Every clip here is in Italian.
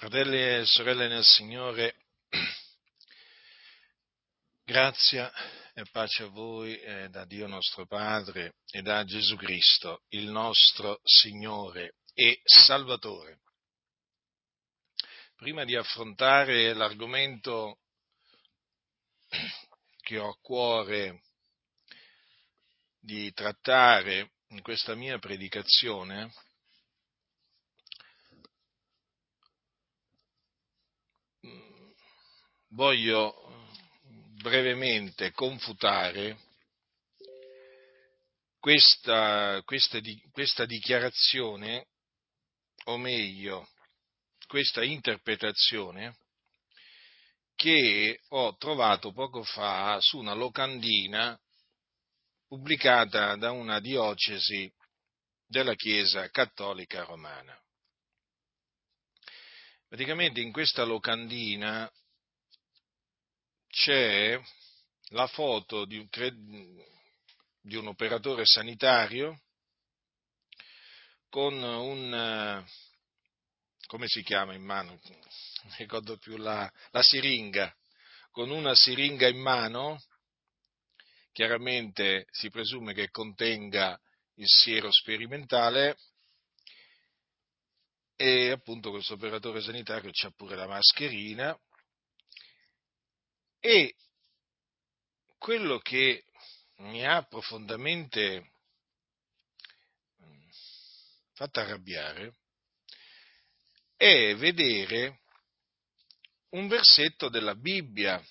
Fratelli e sorelle nel Signore, grazia e pace a voi e da Dio nostro Padre e da Gesù Cristo, il nostro Signore e Salvatore. Prima di affrontare l'argomento che ho a cuore di trattare in questa mia predicazione, voglio brevemente confutare questa, questa, questa dichiarazione, o meglio, questa interpretazione che ho trovato poco fa su una locandina pubblicata da una diocesi della Chiesa cattolica romana. Praticamente in questa locandina c'è la foto di un, di un operatore sanitario con un, come si chiama in mano? Non ricordo più la, la siringa, con una siringa in mano, chiaramente si presume che contenga il siero sperimentale e appunto questo operatore sanitario c'ha pure la mascherina e quello che mi ha profondamente mm, fatto arrabbiare è vedere un versetto della Bibbia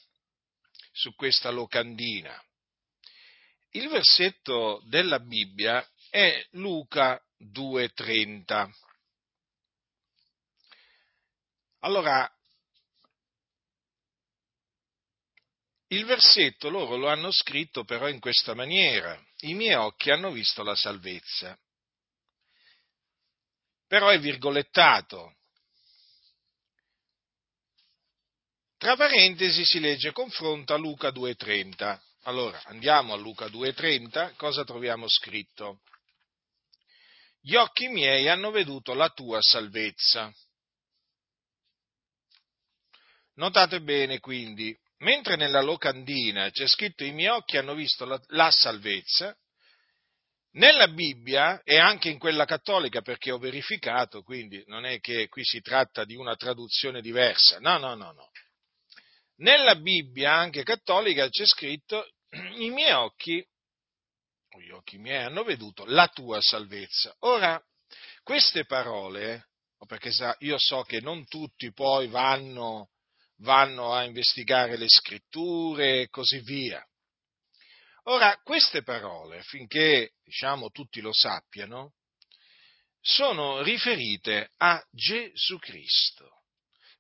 su questa locandina. Il versetto della Bibbia è Luca 2.30. Allora, Il versetto loro lo hanno scritto però in questa maniera. I miei occhi hanno visto la salvezza. Però è virgolettato. Tra parentesi si legge confronta Luca 2.30. Allora, andiamo a Luca 2.30, cosa troviamo scritto? Gli occhi miei hanno veduto la tua salvezza. Notate bene quindi, mentre nella locandina c'è scritto i miei occhi hanno visto la, la salvezza, nella Bibbia e anche in quella cattolica, perché ho verificato, quindi non è che qui si tratta di una traduzione diversa, no, no, no, no. Nella Bibbia, anche cattolica, c'è scritto i miei occhi, gli occhi miei hanno veduto la tua salvezza. Ora, queste parole, perché io so che non tutti poi vanno vanno a investigare le scritture e così via. Ora, queste parole, finché diciamo, tutti lo sappiano, sono riferite a Gesù Cristo,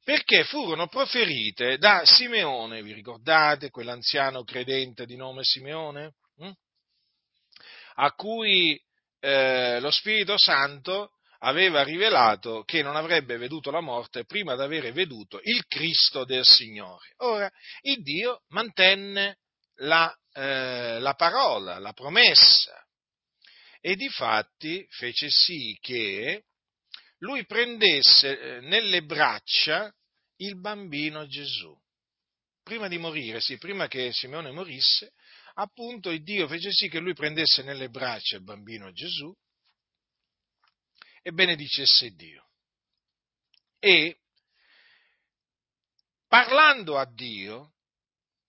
perché furono proferite da Simeone, vi ricordate quell'anziano credente di nome Simeone? Hm? A cui eh, lo Spirito Santo aveva rivelato che non avrebbe veduto la morte prima di avere veduto il Cristo del Signore. Ora, il Dio mantenne la, eh, la parola, la promessa, e di fatti fece sì che lui prendesse eh, nelle braccia il bambino Gesù. Prima di morire, sì, prima che Simeone morisse, appunto Dio fece sì che lui prendesse nelle braccia il bambino Gesù e benedicesse Dio. E parlando a Dio,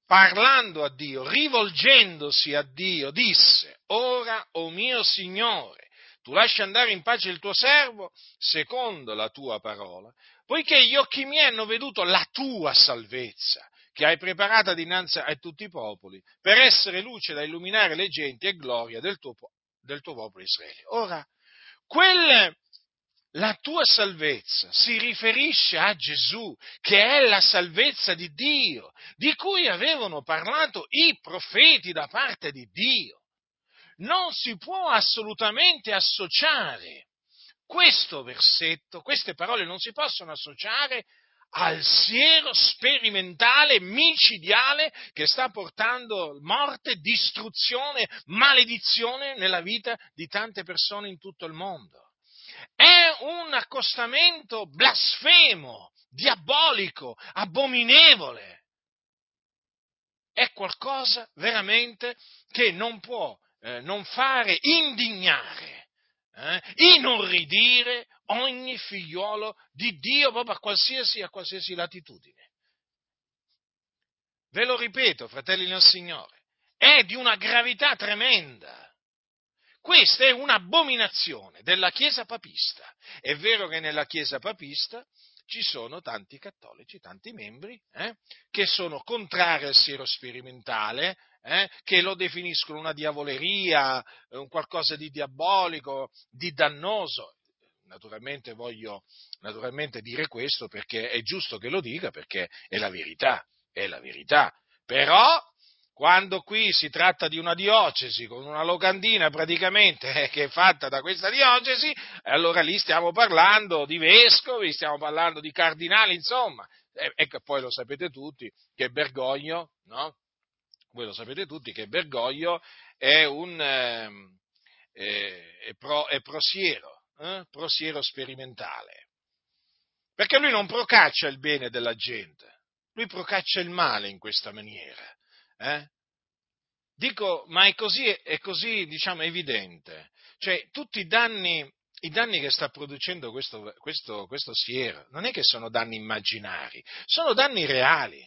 parlando a Dio, rivolgendosi a Dio, disse, ora, o oh mio Signore, tu lasci andare in pace il tuo servo secondo la tua parola, poiché gli occhi miei hanno veduto la tua salvezza, che hai preparata dinanzi a tutti i popoli, per essere luce da illuminare le genti e gloria del tuo, del tuo popolo Israele. Ora, quel, la tua salvezza si riferisce a Gesù, che è la salvezza di Dio, di cui avevano parlato i profeti da parte di Dio. Non si può assolutamente associare questo versetto, queste parole non si possono associare al siero sperimentale micidiale che sta portando morte, distruzione, maledizione nella vita di tante persone in tutto il mondo. È un accostamento blasfemo diabolico, abominevole. È qualcosa veramente che non può eh, non fare indignare, eh, inorridire ogni figliuolo di Dio proprio a qualsiasi, a qualsiasi latitudine. Ve lo ripeto, fratelli nel Signore, è di una gravità tremenda. Questa è un'abominazione della Chiesa papista. È vero che nella Chiesa papista ci sono tanti cattolici, tanti membri, eh, che sono contrari al siero sperimentale, eh, che lo definiscono una diavoleria, un qualcosa di diabolico, di dannoso. Naturalmente voglio naturalmente dire questo perché è giusto che lo dica, perché è la verità, è la verità. Però quando qui si tratta di una diocesi con una locandina praticamente eh, che è fatta da questa diocesi, allora lì stiamo parlando di vescovi, stiamo parlando di cardinali, insomma, e, e poi lo sapete tutti che Bergoglio, no? Voi lo sapete tutti che Bergoglio è un eh, è pro, è prosiero, eh? prosiero sperimentale, perché lui non procaccia il bene della gente, lui procaccia il male in questa maniera. Eh? Dico, ma è così, è così diciamo, evidente. Cioè, tutti i danni, i danni che sta producendo questo, questo, questo siero non è che sono danni immaginari, sono danni reali.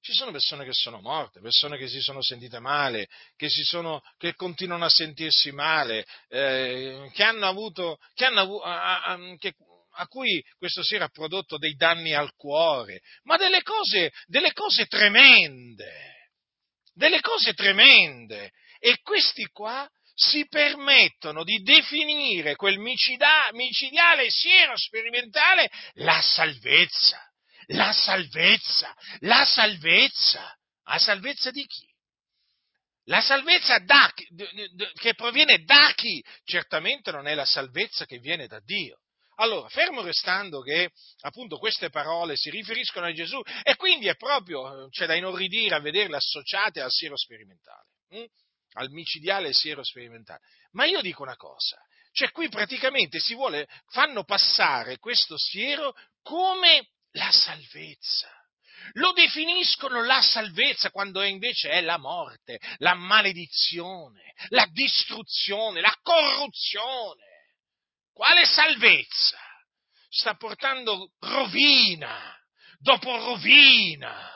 Ci sono persone che sono morte, persone che si sono sentite male, che, sono, che continuano a sentirsi male, eh, che hanno avuto, che hanno avuto a, a, che, a, cui questo siero ha prodotto dei danni al cuore, ma delle cose, delle cose tremende delle cose tremende e questi qua si permettono di definire quel micida, micidiale siero sperimentale la salvezza, la salvezza, la salvezza. La salvezza di chi? La salvezza da, che proviene da chi? Certamente non è la salvezza che viene da Dio. Allora, fermo restando che appunto queste parole si riferiscono a Gesù e quindi è proprio, c'è da inorridire a vederle associate al siero sperimentale, hm? al micidiale siero sperimentale. Ma io dico una cosa, cioè qui praticamente si vuole, fanno passare questo siero come la salvezza. Lo definiscono la salvezza quando invece è la morte, la maledizione, la distruzione, la corruzione. Quale salvezza? Sta portando rovina dopo rovina.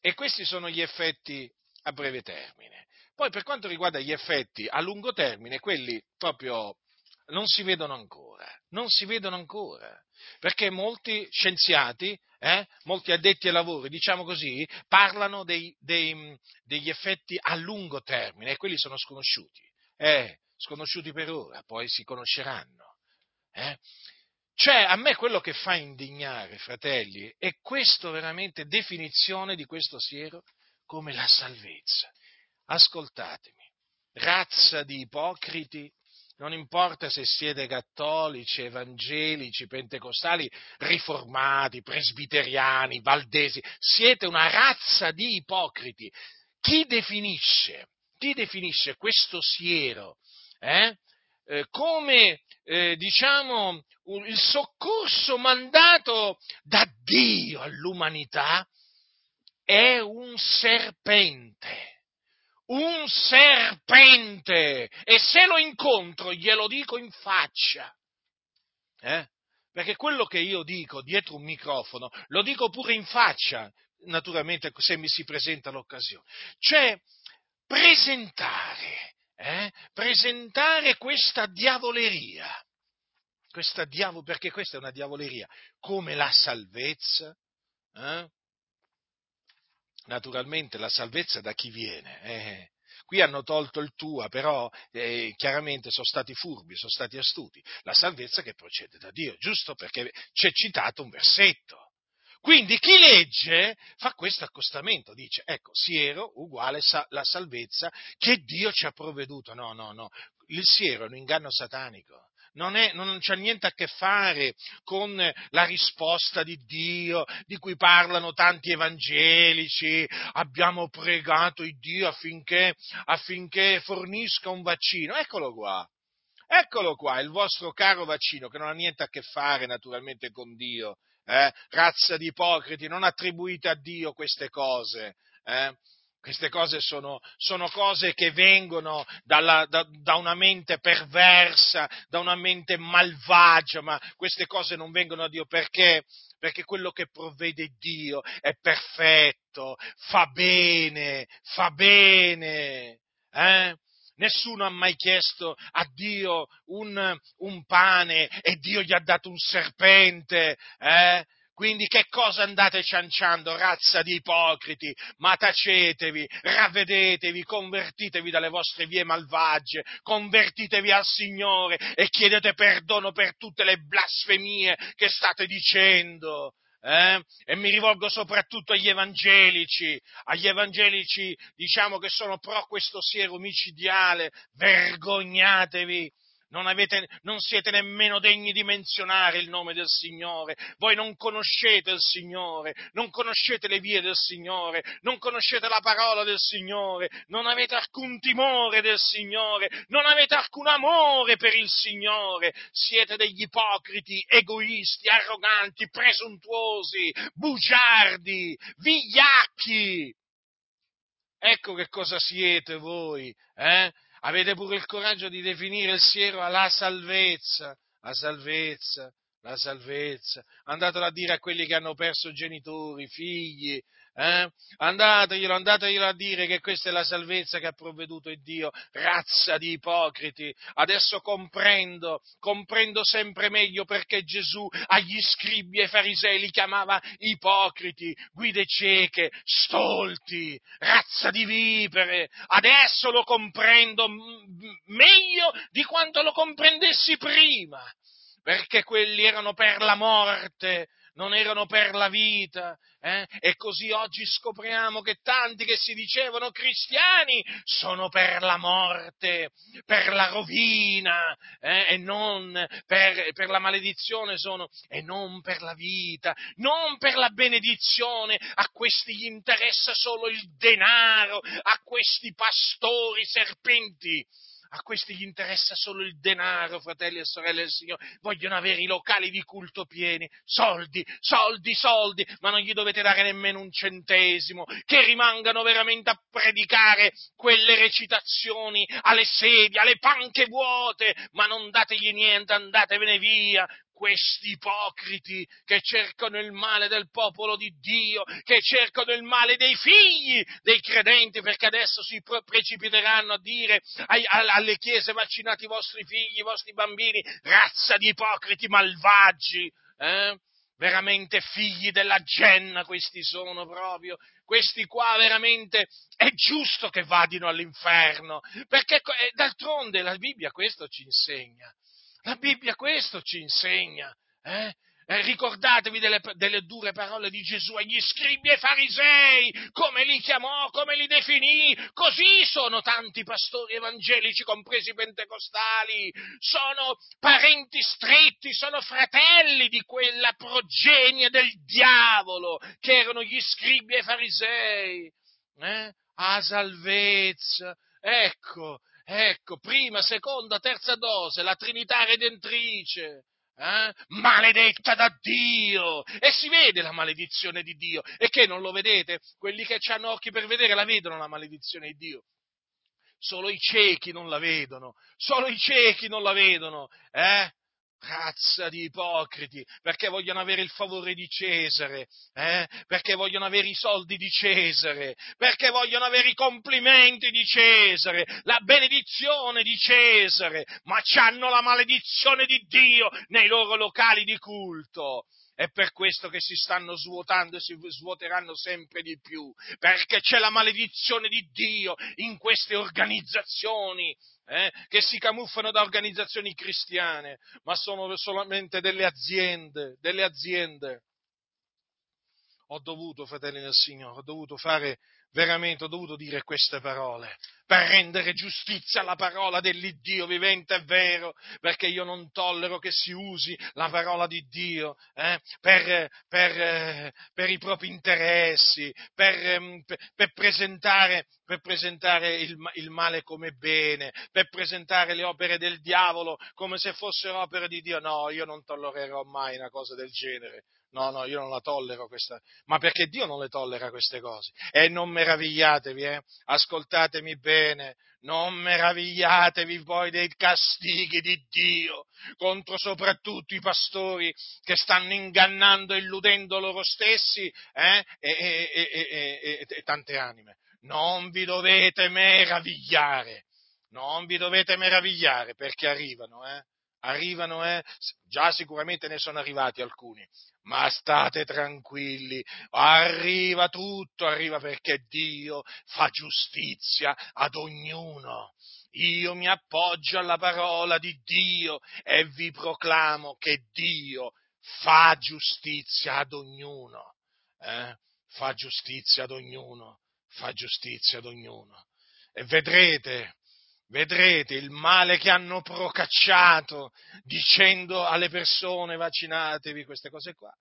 E questi sono gli effetti a breve termine. Poi per quanto riguarda gli effetti a lungo termine, quelli proprio non si vedono ancora, non si vedono ancora, perché molti scienziati, eh, molti addetti ai lavori, diciamo così, parlano dei, dei, degli effetti a lungo termine e quelli sono sconosciuti. Eh, sconosciuti per ora, poi si conosceranno. Eh? Cioè, a me quello che fa indignare, fratelli, è questo veramente definizione di questo siero come la salvezza. Ascoltatemi, razza di ipocriti, non importa se siete cattolici, evangelici, pentecostali, riformati, presbiteriani, valdesi, siete una razza di ipocriti. Chi definisce, chi definisce questo siero eh? Eh, come eh, diciamo il soccorso mandato da Dio all'umanità è un serpente, un serpente e se lo incontro glielo dico in faccia. Eh? Perché quello che io dico dietro un microfono lo dico pure in faccia, naturalmente se mi si presenta l'occasione. Cioè, presentare eh, presentare questa diavoleria, questa diavo, perché questa è una diavoleria, come la salvezza. Eh? Naturalmente la salvezza da chi viene? Eh, qui hanno tolto il tua, però eh, chiaramente sono stati furbi, sono stati astuti. La salvezza che procede da Dio, giusto? Perché c'è citato un versetto. Quindi chi legge fa questo accostamento, dice, ecco, siero uguale sa- la salvezza che Dio ci ha provveduto. No, no, no, il siero è un inganno satanico. Non, è, non, c'ha niente a che fare con la risposta di Dio, di cui parlano tanti evangelici. Abbiamo pregato il Dio affinché, affinché fornisca un vaccino. Eccolo qua. Eccolo qua, il vostro caro vaccino, che non ha niente a che fare naturalmente con Dio. Eh? Razza di ipocriti, non attribuite a Dio queste cose. Eh? Queste cose sono, sono, cose che vengono dalla, da, da, una mente perversa, da una mente malvagia, ma queste cose non vengono da Dio perché? Perché quello che provvede Dio è perfetto, fa bene, fa bene. Eh? Nessuno ha mai chiesto a Dio un, un, pane e Dio gli ha dato un serpente. Eh? Quindi che cosa andate cianciando, razza di ipocriti? Ma tacetevi, ravvedetevi, convertitevi dalle vostre vie malvagie, convertitevi al Signore e chiedete perdono per tutte le blasfemie che state dicendo. Eh? E mi rivolgo soprattutto agli evangelici, agli evangelici diciamo che sono pro questo siero omicidiale, vergognatevi, non, avete, non, siete nemmeno degni di menzionare il nome del Signore, voi non conoscete il Signore, non conoscete le vie del Signore, non conoscete la parola del Signore, non avete alcun timore del Signore, non avete alcun amore per il Signore, siete degli ipocriti, egoisti, arroganti, presuntuosi, bugiardi, vigliacchi. Ecco che cosa siete voi, eh? Avete pure il coraggio di definire il siero la salvezza, la salvezza, la salvezza. Andatelo a dire a quelli che hanno perso genitori, figli, eh? Andateglielo, andateglielo a dire che questa è la salvezza che ha provveduto il Dio, razza di ipocriti. Adesso comprendo, comprendo sempre meglio perché Gesù agli scribi e farisei li chiamava ipocriti, guide cieche, stolti, razza di vipere. Adesso lo comprendo meglio di quanto lo comprendessi prima perché quelli erano per la morte, non erano per la vita. Eh? E così oggi scopriamo che tanti che si dicevano cristiani sono per la morte, per la rovina eh? e non per, per, la maledizione sono, e non per la vita, non per la benedizione. A questi gli interessa solo il denaro, a questi pastori serpenti a questi gli interessa solo il denaro, fratelli e sorelle del Signore. Vogliono avere i locali di culto pieni, soldi, soldi, soldi, ma non gli dovete dare nemmeno un centesimo, che rimangano veramente a predicare quelle recitazioni alle sedie, alle panche vuote, ma non dategli niente, andatevene via, questi ipocriti che cercano il male del popolo di Dio, che cercano il male dei figli dei credenti, perché adesso si precipiteranno a dire ai, alle chiese vaccinate i vostri figli, i vostri bambini, razza di ipocriti malvagi. Eh? veramente figli della genna questi sono proprio, questi qua veramente è giusto che vadino all'inferno, perché eh, d'altronde la Bibbia questo ci insegna, la Bibbia questo ci insegna. Eh? Ricordatevi delle, delle, dure parole di Gesù agli scribi e farisei, come li chiamò, come li definì. Così sono tanti pastori evangelici, compresi i pentecostali. Sono parenti stretti, sono fratelli di quella progenie del diavolo che erano gli scribi e farisei. Eh? A salvezza. Ecco, Ecco, prima, seconda, terza dose, la Trinità Redentrice. Eh? Maledetta da Dio! E si vede la maledizione di Dio. E che non lo vedete? Quelli che hanno occhi per vedere la vedono la maledizione di Dio. Solo i ciechi non la vedono. Solo i ciechi non la vedono. Eh? Razza di ipocriti, perché vogliono avere il favore di Cesare, eh? perché vogliono avere i soldi di Cesare, perché vogliono avere i complimenti di Cesare, la benedizione di Cesare, ma hanno la maledizione di Dio nei loro locali di culto. È per questo che si stanno svuotando e si svuoteranno sempre di più, perché c'è la maledizione di Dio in queste organizzazioni eh, che si camuffano da organizzazioni cristiane, ma sono solamente delle aziende, delle aziende. Ho dovuto, fratelli del Signore, ho dovuto fare veramente ho dovuto dire queste parole per rendere giustizia alla parola dell'Iddio vivente e vero, perché io non tollero che si usi la parola di Dio eh, per, per, per, i propri interessi, per, ehm, per, presentare, presentare il, il, male come bene, per presentare le opere del diavolo come se fossero opere di Dio. No, io non tollererò mai una cosa del genere. No, no, io non la tollero questa, ma perché Dio non le tollera queste cose? E non meravigliatevi, eh? ascoltatemi bene, non meravigliatevi poi dei castighi di Dio contro soprattutto i pastori che stanno ingannando e illudendo loro stessi eh? e, e, e, e tante anime. Non vi dovete meravigliare, non vi dovete meravigliare perché arrivano, eh? Arrivano, eh? già sicuramente ne sono arrivati alcuni, ma state tranquilli, arriva tutto, arriva perché Dio fa giustizia ad ognuno. Io mi appoggio alla parola di Dio e vi proclamo che Dio fa giustizia ad ognuno. Eh? Fa giustizia ad ognuno, fa giustizia ad ognuno. E vedrete, vedrete il male che hanno procacciato dicendo alle persone vaccinatevi queste cose qua.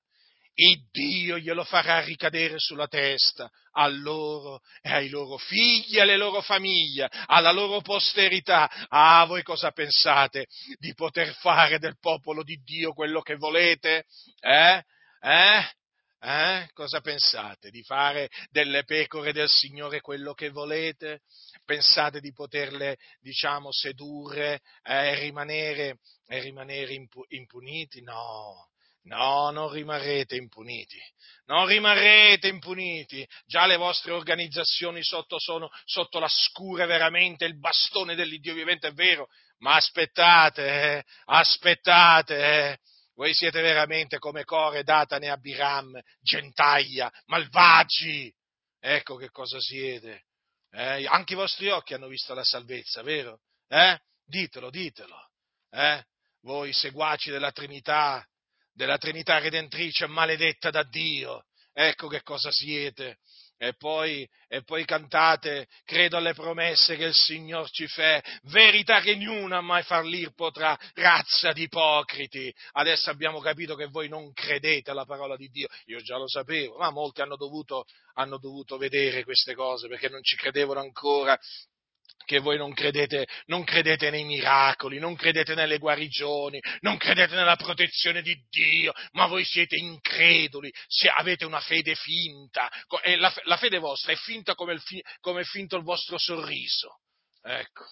E Dio glielo farà ricadere sulla testa a loro e ai loro figli, alle loro famiglie, alla loro posterità. Ah, voi cosa pensate di poter fare del popolo di Dio quello che volete? Eh? Eh? Eh? Cosa pensate? Di fare delle pecore del Signore quello che volete? Pensate di poterle, diciamo, sedurre eh, e rimanere, e rimanere impuniti? No, No, non rimarrete impuniti, non rimarrete impuniti. Già le vostre organizzazioni sotto sono sotto la scura veramente, il bastone dell'Iddio vivente è vero, ma aspettate, eh, aspettate, eh. Voi siete veramente come Core, Datane Abiram, gentaglia, malvagi. Ecco che cosa siete. Eh? Anche i vostri occhi hanno visto la salvezza, vero? Eh? Ditelo, ditelo. Eh? Voi seguaci della Trinità, della Trinità Redentrice maledetta da Dio. Ecco che cosa siete. E poi, e poi, cantate, credo alle promesse che il Signore ci fa, verità che niuna mai fallir potrà, razza di ipocriti. Adesso abbiamo capito che voi non credete alla parola di Dio, io già lo sapevo, ma molti hanno dovuto, hanno dovuto vedere queste cose perché non ci credevano ancora che voi non credete, non credete nei miracoli, non credete nelle guarigioni, non credete nella protezione di Dio, ma voi siete increduli, se avete una fede finta, e la, la fede vostra è finta come, il, come è finto il vostro sorriso. Ecco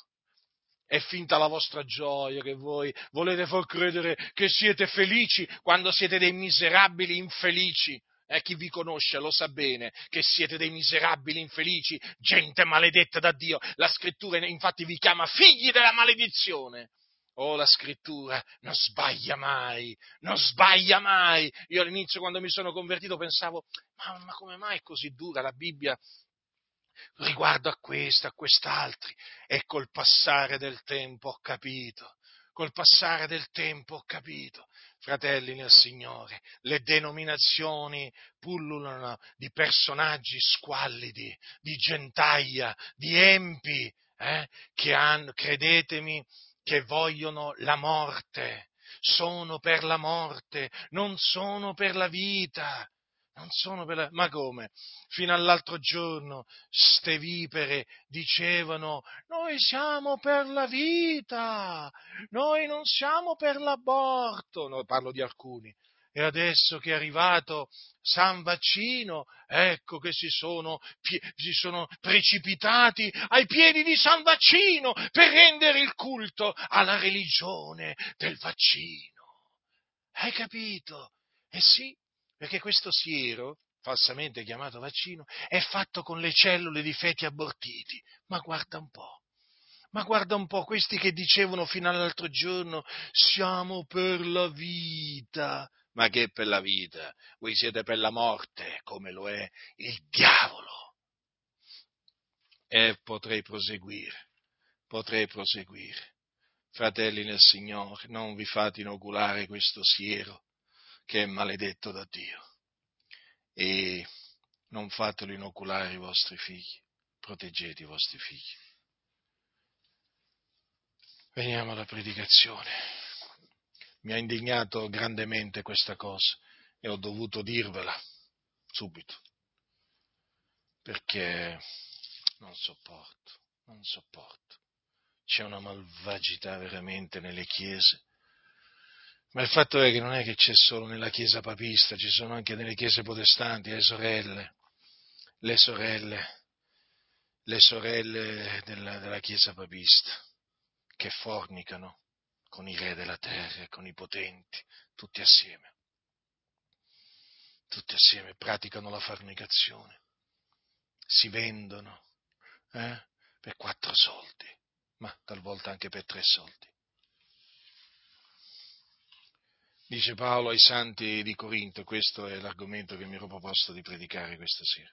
è finta la vostra gioia che voi volete far credere che siete felici quando siete dei miserabili infelici. Eh, chi vi conosce lo sa bene che siete dei miserabili infelici, gente maledetta da Dio. La scrittura infatti vi chiama figli della maledizione. Oh, la scrittura non sbaglia mai, non sbaglia mai. Io all'inizio quando mi sono convertito pensavo, ma, ma come mai è così dura la Bibbia riguardo a questo, a quest'altri? E col passare del tempo ho capito, col passare del tempo ho capito fratelli nel Signore, le denominazioni pullulano di personaggi squallidi, di gentaglia, di empi, eh, che hanno, credetemi, che vogliono la morte, sono per la morte, non sono per la vita. Non sono per la... Ma come? Fino all'altro giorno ste vipere dicevano noi siamo per la vita, noi non siamo per l'aborto, no, parlo di alcuni. E adesso che è arrivato San Vaccino, ecco che si sono, si sono precipitati ai piedi di San Vaccino per rendere il culto alla religione del vaccino. Hai capito? Eh sì, perché questo siero, falsamente chiamato vaccino, è fatto con le cellule di feti abortiti. Ma guarda un po'. Ma guarda un po', questi che dicevano fino all'altro giorno siamo per la vita. Ma che per la vita? Voi siete per la morte, come lo è il diavolo. E potrei proseguire, potrei proseguire. Fratelli nel Signore, non vi fate inoculare questo siero che è maledetto da Dio. E non fatelo inoculare i vostri figli, proteggete i vostri figli. Veniamo alla predicazione. Mi ha indignato grandemente questa cosa e ho dovuto dirvela subito, perché non sopporto, non sopporto. C'è una malvagità veramente nelle chiese. Ma il fatto è che non è che c'è solo nella chiesa papista, ci sono anche nelle chiese protestanti le sorelle, le sorelle, le sorelle della, della chiesa papista che fornicano con i re della terra con i potenti, tutti assieme. Tutti assieme praticano la fornicazione, si vendono eh, per quattro soldi, ma talvolta anche per tre soldi. Dice Paolo ai santi di Corinto, questo è l'argomento che mi ero proposto di predicare questa sera.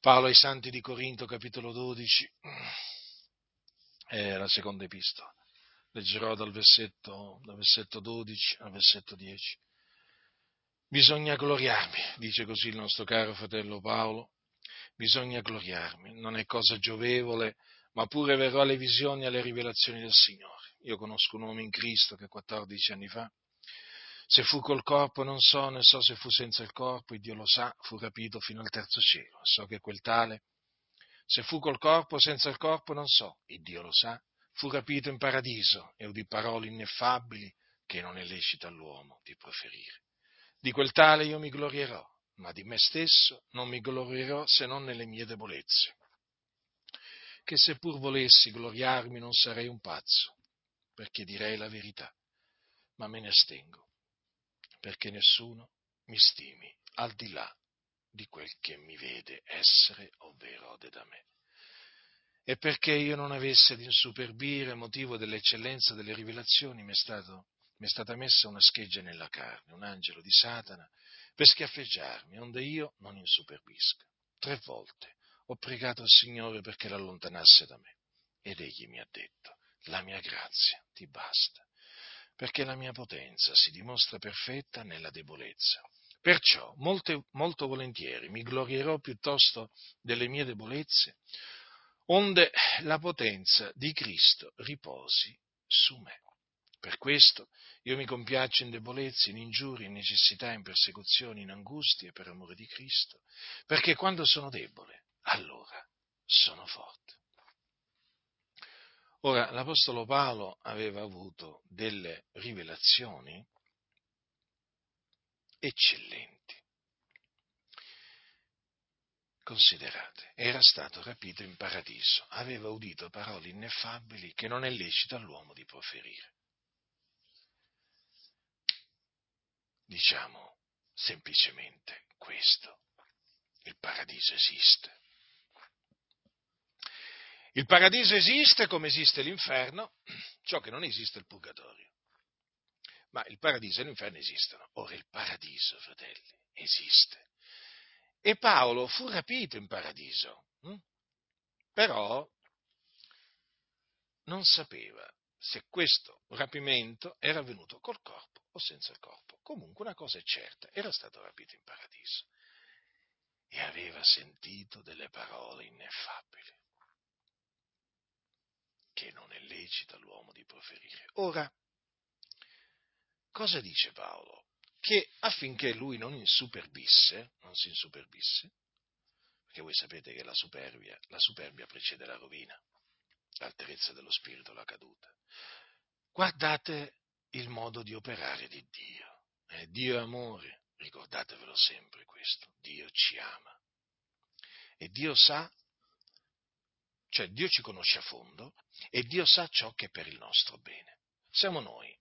Paolo ai santi di Corinto, capitolo 12, è la seconda epistola. Leggerò dal versetto, dal versetto 12 al versetto 10. Bisogna gloriarmi, dice così il nostro caro fratello Paolo, bisogna gloriarmi, non è cosa giovevole, ma pure verrò alle visioni e alle rivelazioni del Signore. Io conosco un uomo in Cristo che 14 anni fa se fu col corpo non so, ne so se fu senza il corpo, e Dio lo sa, fu rapito fino al terzo cielo. So che quel tale, se fu col corpo o senza il corpo non so, e Dio lo sa, fu rapito in paradiso e udì parole ineffabili che non è lecito all'uomo di proferire. Di quel tale io mi glorierò, ma di me stesso non mi glorierò se non nelle mie debolezze. Che se pur volessi gloriarmi non sarei un pazzo, perché direi la verità, ma me ne astengo perché nessuno mi stimi al di là di quel che mi vede essere, ovvero ode da me. E perché io non avessi ad insuperbire motivo dell'eccellenza delle rivelazioni, mi è, stato, mi è stata messa una scheggia nella carne, un angelo di Satana, per schiaffeggiarmi, onde io non insuperbisca. Tre volte ho pregato al Signore perché l'allontanasse da me, ed egli mi ha detto, la mia grazia ti basta, perché la mia potenza si dimostra perfetta nella debolezza. Perciò, molte, molto volentieri, mi glorierò piuttosto delle mie debolezze, onde la potenza di Cristo riposi su me. Per questo io mi compiaccio in debolezze, in ingiurie, in necessità, in persecuzioni, in angustie per amore di Cristo, perché quando sono debole, allora sono forte. Ora, l'Apostolo Paolo aveva avuto delle rivelazioni eccellenti. Considerate, era stato rapito in paradiso, aveva udito parole ineffabili che non è lecito all'uomo di proferire. Diciamo semplicemente questo, il paradiso esiste. Il paradiso esiste come esiste l'inferno, ciò che non esiste è il purgatorio. Ma il paradiso e l'inferno esistono. Ora il paradiso, fratelli, esiste. E Paolo fu rapito in paradiso, hm? però non sapeva se questo rapimento era avvenuto col corpo o senza il corpo. Comunque una cosa è certa, era stato rapito in paradiso e aveva sentito delle parole ineffabili che non è lecito all'uomo di proferire. Ora, cosa dice Paolo? Che affinché lui non insuperbisse, non si insuperbisse, perché voi sapete che la superbia, la superbia precede la rovina, l'alterezza dello spirito, la caduta. Guardate il modo di operare di Dio. Eh, Dio è amore, ricordatevelo sempre questo, Dio ci ama. E Dio sa cioè Dio ci conosce a fondo e Dio sa ciò che è per il nostro bene. Siamo noi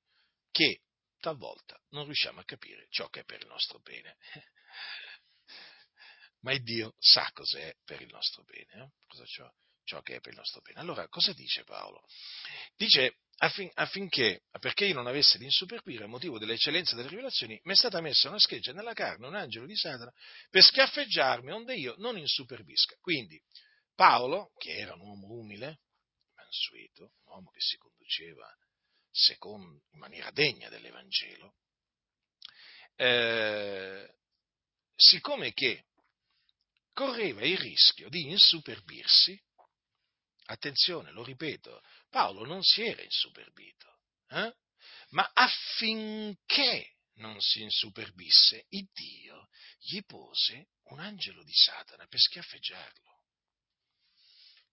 che talvolta non riusciamo a capire ciò che è per il nostro bene. Ma il Dio sa cos'è per il nostro bene, eh? cosa ciò, ciò che è per il nostro bene. Allora, cosa dice Paolo? Dice affin, affinché, perché io non avessi di insuperquire a motivo dell'eccellenza delle rivelazioni, mi è stata messa una scheggia nella carne, un angelo di Satana, per schiaffeggiarmi onde io non insuperbisca. Quindi, Paolo, che era un uomo umile, mansueto, un uomo che si conduceva secondo, in maniera degna dell'Evangelo, eh, siccome che correva il rischio di insuperbirsi, attenzione, lo ripeto, Paolo non si era insuperbito, eh? ma affinché non si insuperbisse, il Dio gli pose un angelo di Satana per schiaffeggiarlo.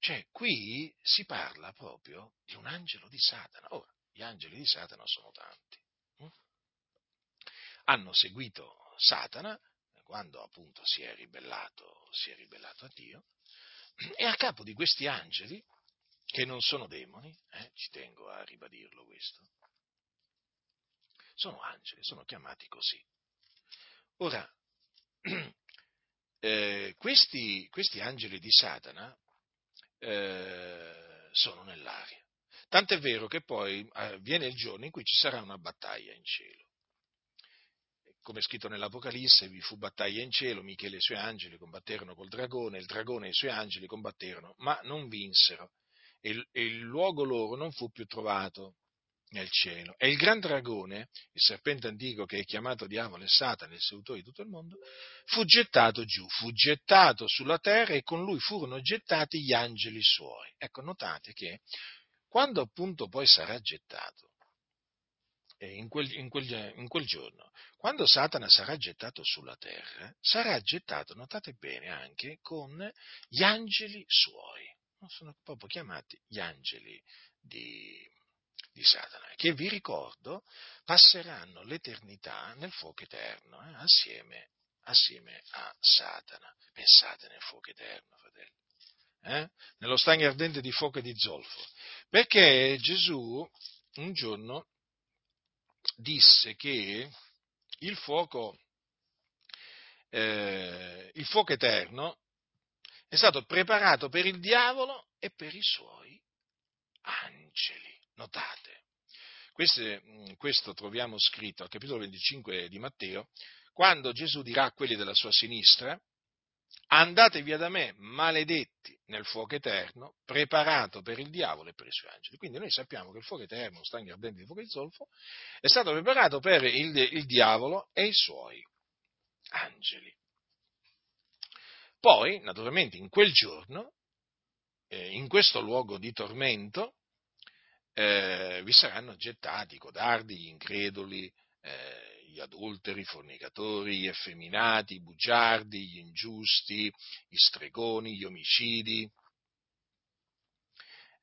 Cioè, qui si parla proprio di un angelo di Satana. Ora, gli angeli di Satana sono tanti. Hm? Hanno seguito Satana quando appunto si è ribellato, si è ribellato a Dio, e a capo di questi angeli, che non sono demoni, eh, ci tengo a ribadirlo questo, sono angeli, sono chiamati così. Ora, eh, questi, questi, angeli di Satana eh, sono nell'aria. Tant'è vero che poi eh, viene il giorno in cui ci sarà una battaglia in cielo. Come scritto nell'Apocalisse, vi fu battaglia in cielo, Michele e i suoi angeli combatterono col dragone, il dragone e i suoi angeli combatterono, ma non vinsero, e il, e il luogo loro non fu più trovato nel cielo. E il gran dragone, il serpente antico che è chiamato diavolo e Satana, il seduttore di tutto il mondo, fu gettato giù, fu gettato sulla terra e con lui furono gettati gli angeli suoi. Ecco, notate che quando appunto poi sarà gettato, in quel, in, quel, in quel, giorno, quando Satana sarà gettato sulla terra, sarà gettato, notate bene, anche con gli angeli suoi. Sono proprio chiamati gli angeli di, di Satana, che vi ricordo passeranno l'eternità nel fuoco eterno, eh, assieme, assieme, a Satana. Pensate nel fuoco eterno, fratelli. Eh? Nello stagno ardente di fuoco e di zolfo. Perché Gesù un giorno disse che il fuoco, eh, il fuoco eterno è stato preparato per il diavolo e per i suoi angeli. Notate, questo, questo troviamo scritto al capitolo 25 di Matteo, quando Gesù dirà a quelli della sua sinistra, andate via da me, maledetti, nel fuoco eterno, preparato per il diavolo e per i suoi angeli. Quindi noi sappiamo che il fuoco eterno, stagno ardente di fuoco di zolfo, è stato preparato per il, il diavolo e i suoi angeli. Poi, naturalmente, in quel giorno, eh, in questo luogo di tormento, eh, vi saranno gettati i codardi, gli increduli, eh, gli adulteri, i fornicatori, gli effeminati, i bugiardi, gli ingiusti, gli stregoni, gli omicidi,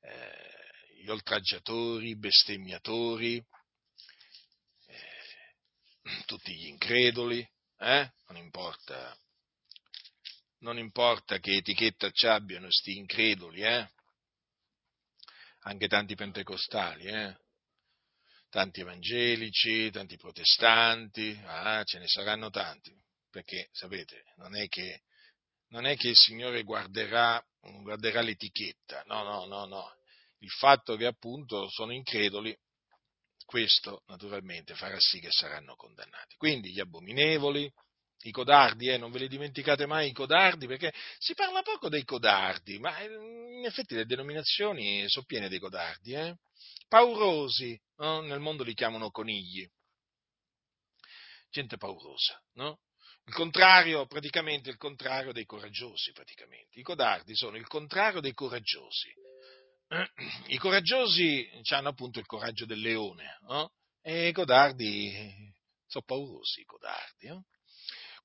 eh, gli oltraggiatori, i bestemmiatori, eh, tutti gli increduli, eh? non importa non importa che etichetta ci abbiano sti increduli, eh? Anche tanti pentecostali, eh? tanti evangelici, tanti protestanti, ah, ce ne saranno tanti, perché sapete, non è che, non è che il Signore guarderà, guarderà l'etichetta, no, no, no, no, il fatto che appunto sono increduli, questo naturalmente farà sì che saranno condannati. Quindi gli abominevoli, i codardi, eh, non ve li dimenticate mai i codardi, perché si parla poco dei codardi, ma eh, in effetti le denominazioni sono piene dei codardi, eh? paurosi, no? nel mondo li chiamano conigli, gente paurosa, no? Il contrario, praticamente il contrario dei coraggiosi, praticamente. I codardi sono il contrario dei coraggiosi. I coraggiosi hanno appunto il coraggio del leone, no? e i codardi sono paurosi, i codardi. No?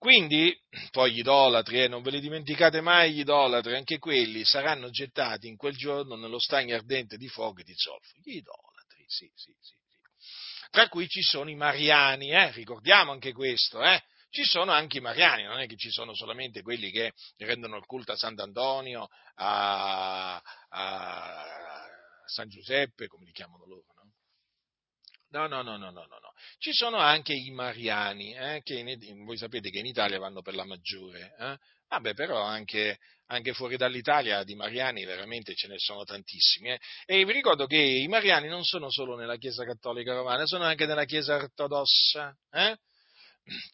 Quindi, poi gli idolatri, eh, non ve li dimenticate mai gli idolatri, anche quelli saranno gettati in quel giorno nello stagno ardente di fuoco e di zolfo. Gli idolatri, sì, sì, sì. sì. Tra cui ci sono i mariani, eh, ricordiamo anche questo, eh. Ci sono anche i mariani, non è che ci sono solamente quelli che rendono il culto a Sant'Antonio, a, a San Giuseppe, come li chiamano loro, no? No, no, no, no, no. Ci sono anche i mariani, eh, che in, voi sapete che in Italia vanno per la maggiore. Eh? Vabbè, però anche, anche, fuori dall'Italia di mariani veramente ce ne sono tantissimi. Eh? E vi ricordo che i mariani non sono solo nella Chiesa Cattolica Romana, sono anche nella Chiesa Ortodossa. Eh?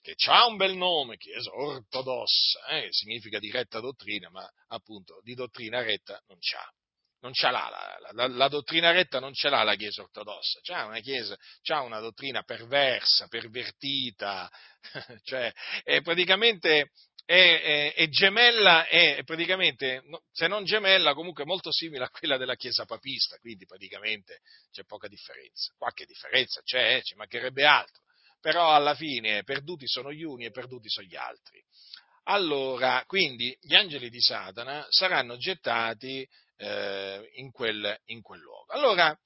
che ha un bel nome, Chiesa ortodossa, eh, significa di retta dottrina, ma appunto di dottrina retta non c'ha non ce l'ha, la, la, la, dottrina retta non ce l'ha la Chiesa ortodossa, c'ha una Chiesa, c'ha una dottrina perversa, pervertita, cioè è praticamente è, è, è gemella, è praticamente, se non gemella, comunque molto simile a quella della Chiesa papista, quindi praticamente c'è poca differenza. Qualche differenza c'è, ci mancherebbe altro, però alla fine perduti sono gli uni e perduti sono gli altri. Allora, quindi gli angeli di Satana saranno gettati eh, in, quel, in quel luogo. Allora,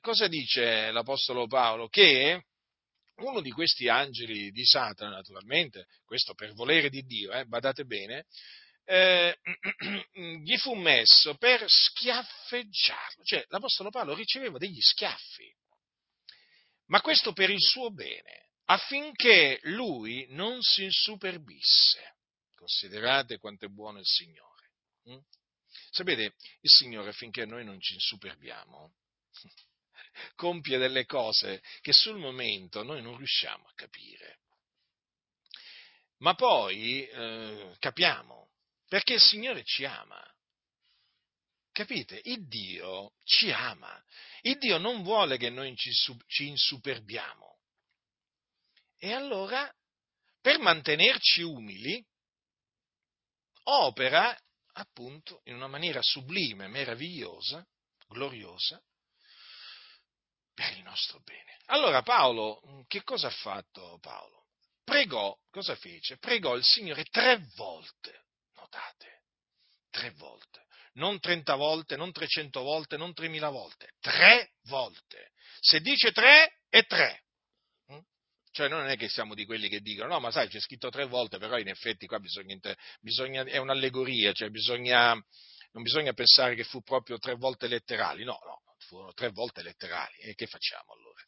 cosa dice l'Apostolo Paolo? Che uno di questi angeli di Satana, naturalmente, questo per volere di Dio, eh, badate bene, eh, gli fu messo per schiaffeggiarlo. Cioè, l'Apostolo Paolo riceveva degli schiaffi, ma questo per il suo bene, affinché lui non si insuperbisse. Considerate quanto è buono il Signore. Sapete, il Signore affinché noi non ci insuperbiamo, compie delle cose che sul momento noi non riusciamo a capire. Ma poi eh, capiamo, perché il Signore ci ama. Capite? Il Dio ci ama. Il Dio non vuole che noi ci insuperbiamo. E allora, per mantenerci umili, opera appunto in una maniera sublime, meravigliosa, gloriosa, per il nostro bene. Allora Paolo, che cosa ha fatto Paolo? Pregò, cosa fece? Pregò il Signore tre volte, notate, tre volte, non trenta volte, non trecento volte, non tremila volte, tre volte. Se dice tre, è tre. Cioè non è che siamo di quelli che dicono, no, ma sai, c'è scritto tre volte, però in effetti qua bisogna, bisogna è un'allegoria, cioè bisogna, non bisogna pensare che fu proprio tre volte letterali, no, no, furono tre volte letterali. E che facciamo allora?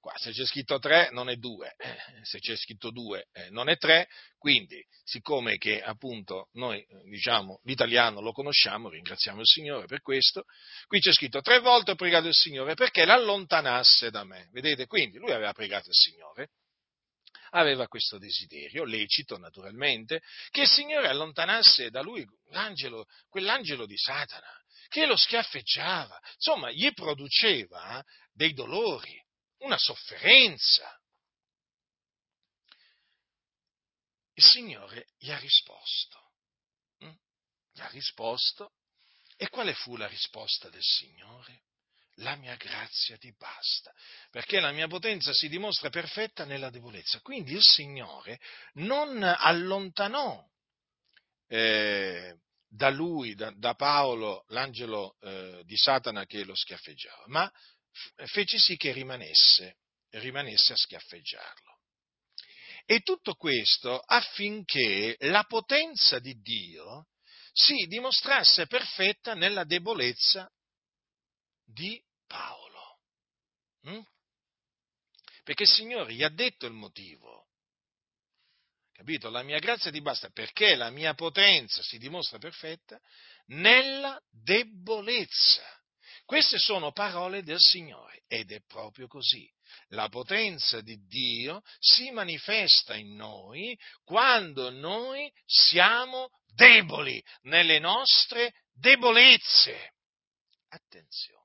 Qua, se c'è scritto tre non è due, eh, se c'è scritto due eh, non è tre, quindi siccome che appunto noi eh, diciamo l'italiano lo conosciamo, ringraziamo il Signore per questo, qui c'è scritto tre volte ho pregato il Signore perché l'allontanasse da me, vedete? Quindi lui aveva pregato il Signore, aveva questo desiderio, lecito naturalmente, che il Signore allontanasse da lui l'angelo, quell'angelo di Satana, che lo schiaffeggiava, insomma, gli produceva dei dolori, una sofferenza. Il Signore gli ha risposto. Mm? Gli ha risposto. E quale fu la risposta del Signore? La mia grazia ti basta, perché la mia potenza si dimostra perfetta nella debolezza. Quindi il Signore non allontanò eh, da lui, da, da Paolo, l'angelo eh, di Satana che lo schiaffeggiava, ma fece sì che rimanesse, rimanesse a schiaffeggiarlo. E tutto questo affinché la potenza di Dio si dimostrasse perfetta nella debolezza di Paolo. Mm? Perché il Signore gli ha detto il motivo Capito? La mia grazia ti basta perché la mia potenza si dimostra perfetta nella debolezza. Queste sono parole del Signore ed è proprio così. La potenza di Dio si manifesta in noi quando noi siamo deboli nelle nostre debolezze. Attenzione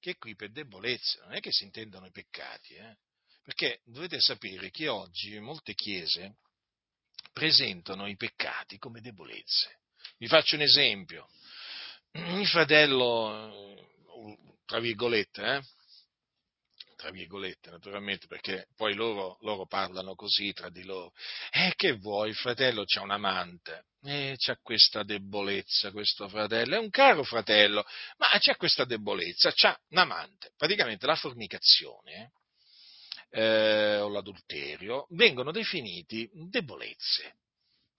che qui per debolezza non è che si intendono i peccati, eh? Perché dovete sapere che oggi molte chiese presentano i peccati come debolezze. Vi faccio un esempio. Il fratello, tra virgolette, eh, tra virgolette naturalmente, perché poi loro, loro, parlano così tra di loro. Eh, che vuoi, il fratello c'ha un amante, eh, c'ha questa debolezza questo fratello, è un caro fratello, ma c'ha questa debolezza, c'ha un amante, praticamente la fornicazione. Eh, eh, o l'adulterio, vengono definiti debolezze.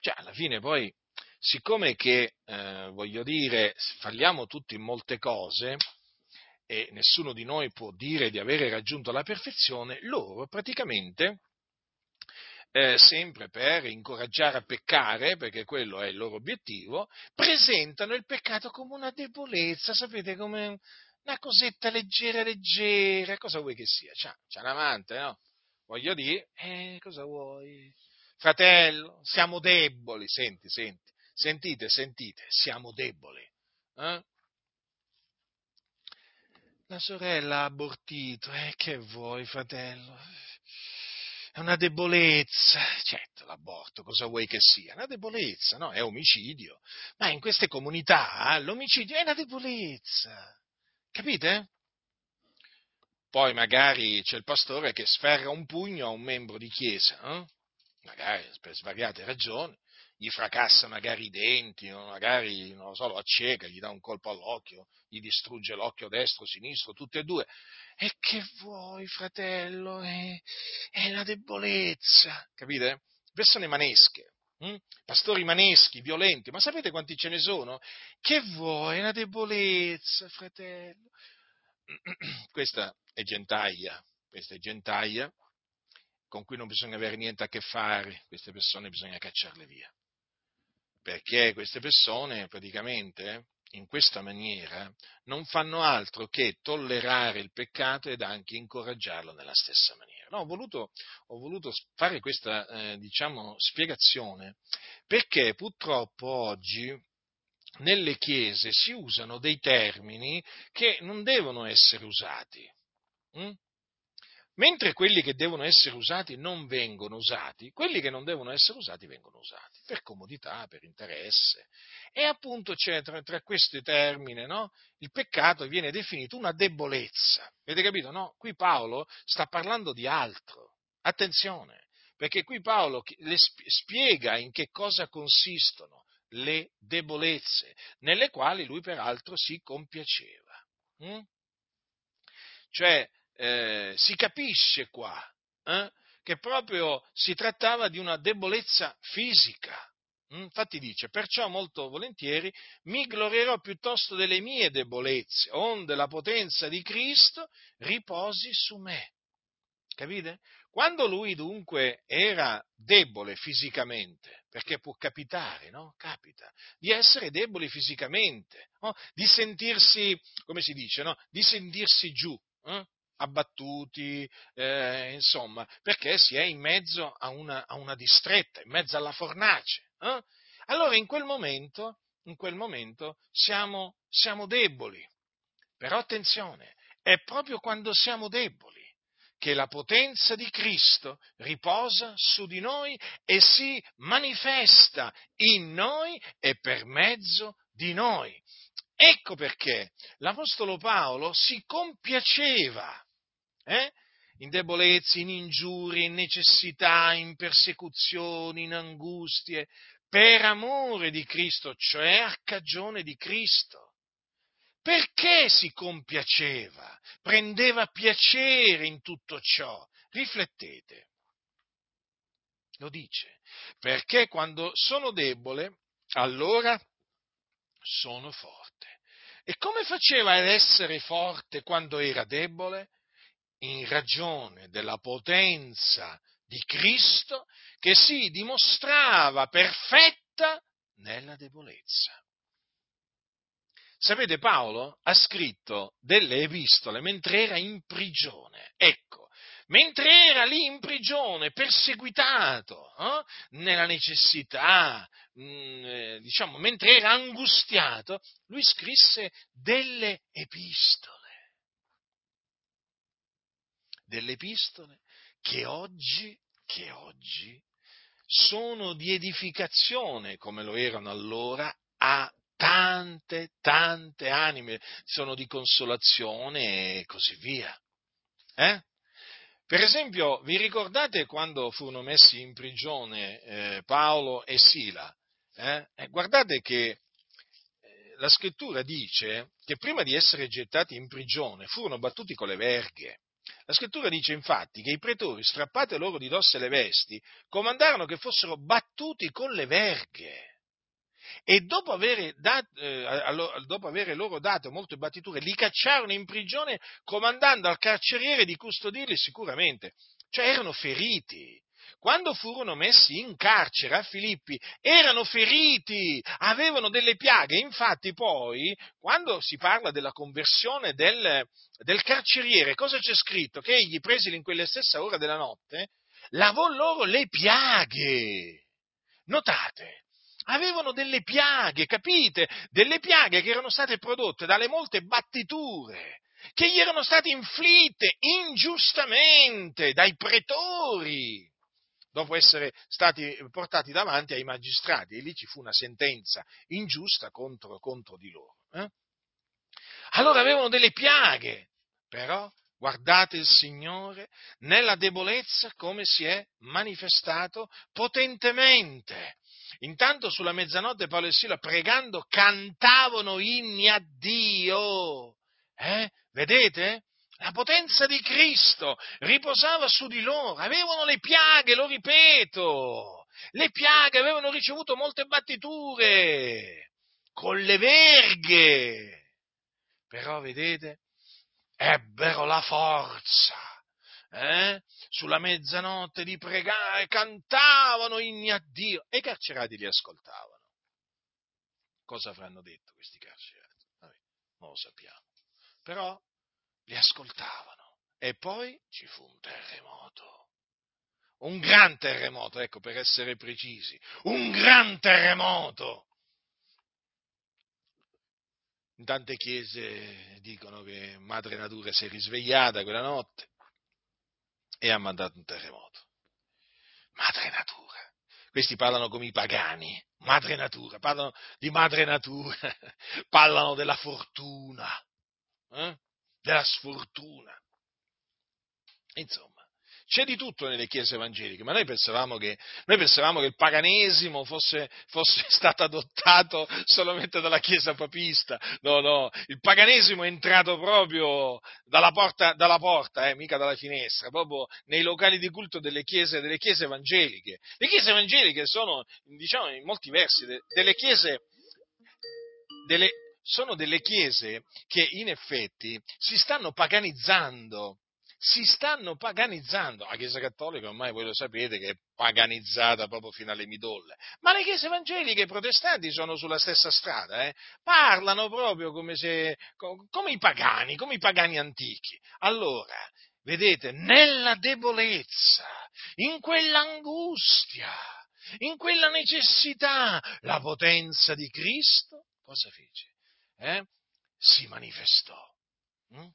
Cioè, alla fine poi, siccome che, eh, voglio dire, falliamo tutti in molte cose, e nessuno di noi può dire di avere raggiunto la perfezione, loro praticamente, eh, sempre per incoraggiare a peccare, perché quello è il loro obiettivo, presentano il peccato come una debolezza, sapete, come una cosetta leggera, leggera, cosa vuoi che sia? C'ha, c'ha un amante, no? Voglio dire, eh, cosa vuoi? Fratello, siamo deboli, senti, senti, sentite, sentite, siamo deboli. Eh? La sorella ha abortito, eh, che vuoi, fratello? È una debolezza, certo, l'aborto, cosa vuoi che sia? Una debolezza, no? È omicidio. Ma in queste comunità l'omicidio è una debolezza. Capite? Poi magari c'è il pastore che sferra un pugno a un membro di chiesa, eh? magari per svariate ragioni, gli fracassa magari i denti, magari, non lo so, lo acceca, gli dà un colpo all'occhio, gli distrugge l'occhio destro, sinistro, tutte e due. E che vuoi, fratello? È, è la debolezza, capite? Persone manesche, hm? pastori maneschi, violenti, ma sapete quanti ce ne sono? Che vuoi? È la debolezza, fratello. Questa è gentaglia, questa è gentaglia con cui non bisogna avere niente a che fare, queste persone bisogna cacciarle via. Perché queste persone praticamente in questa maniera non fanno altro che tollerare il peccato ed anche incoraggiarlo nella stessa maniera. No, ho, voluto, ho voluto fare questa eh, diciamo, spiegazione perché purtroppo oggi nelle chiese si usano dei termini che non devono essere usati. Hm? Mentre quelli che devono essere usati non vengono usati, quelli che non devono essere usati vengono usati per comodità, per interesse. E appunto c'è tra, tra questi termini, no? Il peccato viene definito una debolezza. Avete capito? No? Qui Paolo sta parlando di altro. Attenzione, perché qui Paolo spiega in che cosa consistono le debolezze, nelle quali lui peraltro si compiaceva. Mm? Cioè, eh, si capisce qua eh, che proprio si trattava di una debolezza fisica. Mm, infatti dice, perciò molto volentieri mi glorierò piuttosto delle mie debolezze, onde la potenza di Cristo riposi su me. Capite? Quando lui dunque era debole fisicamente, perché può capitare, no? Capita, di essere deboli fisicamente, no? di sentirsi, come si dice, no? Di sentirsi giù, eh? Abbattuti, eh, insomma, perché si è in mezzo a una, a una distretta, in mezzo alla fornace. Eh? Allora in quel momento, in quel momento siamo, siamo deboli. Però attenzione, è proprio quando siamo deboli che la potenza di Cristo riposa su di noi e si manifesta in noi e per mezzo di noi. Ecco perché l'Apostolo Paolo si compiaceva eh? in debolezze, in ingiurie, in necessità, in persecuzioni, in angustie, per amore di Cristo, cioè a cagione di Cristo. Perché si compiaceva? Prendeva piacere in tutto ciò? Riflettete. Lo dice. Perché quando sono debole, allora sono forte. E come faceva ad essere forte quando era debole? In ragione della potenza di Cristo che si dimostrava perfetta nella debolezza. Sapete, Paolo ha scritto delle epistole mentre era in prigione. Ecco, mentre era lì in prigione, perseguitato, eh, nella necessità, mh, mm, eh, diciamo, mentre era angustiato, lui scrisse delle epistole delle epistole che oggi, che oggi sono di edificazione, come lo erano allora, a tante, tante anime, sono di consolazione e così via. Eh? Per esempio, vi ricordate quando furono messi in prigione eh, Paolo e Sila? Eh? Eh, guardate che eh, la scrittura dice che prima di essere gettati in prigione furono battuti con le verghe. La scrittura dice infatti che i pretori, strappate loro di dosso le vesti, comandarono che fossero battuti con le verghe. E dopo avere, dat, eh, dopo avere loro dato molte battiture, li cacciarono in prigione comandando al carceriere di custodirli sicuramente. Cioè erano feriti, quando furono messi in carcere a Filippi, erano feriti, avevano delle piaghe. Infatti poi, quando si parla della conversione del, del carceriere, cosa c'è scritto? Che egli, presili in quella stessa ora della notte, lavò loro le piaghe. Notate, avevano delle piaghe, capite? Delle piaghe che erano state prodotte dalle molte battiture che gli erano state inflitte ingiustamente dai pretori dopo essere stati portati davanti ai magistrati e lì ci fu una sentenza ingiusta contro, contro di loro. Eh? Allora avevano delle piaghe, però guardate il Signore nella debolezza come si è manifestato potentemente. Intanto sulla mezzanotte Paolo e Sila pregando cantavano inni a Dio. Eh? Vedete? La potenza di Cristo riposava su di loro, avevano le piaghe, lo ripeto, le piaghe avevano ricevuto molte battiture, con le verghe, però vedete, ebbero la forza, eh? sulla mezzanotte di pregare, cantavano inni a Dio e i carcerati li ascoltavano. Cosa avranno detto questi carcerati? Vabbè, non lo sappiamo. Però li ascoltavano e poi ci fu un terremoto. Un gran terremoto, ecco per essere precisi, un gran terremoto. In tante chiese dicono che Madre Natura si è risvegliata quella notte e ha mandato un terremoto. Madre Natura. Questi parlano come i pagani, Madre Natura, parlano di Madre Natura, parlano della fortuna, eh? Della sfortuna. Insomma, c'è di tutto nelle chiese evangeliche, ma noi pensavamo che, noi pensavamo che il paganesimo fosse, fosse, stato adottato solamente dalla chiesa papista. No, no, il paganesimo è entrato proprio dalla porta, dalla porta eh, mica dalla finestra, proprio nei locali di culto delle chiese, delle chiese evangeliche. Le chiese evangeliche sono, diciamo, in molti versi, delle chiese, delle, sono delle chiese che in effetti si stanno paganizzando si stanno paganizzando. La Chiesa Cattolica ormai voi lo sapete che è paganizzata proprio fino alle midolle, ma le chiese evangeliche e protestanti sono sulla stessa strada, eh? parlano proprio come, se, come i pagani, come i pagani antichi. Allora, vedete, nella debolezza, in quell'angustia, in quella necessità, la potenza di Cristo, cosa fece? Eh? Si manifestò. Hm?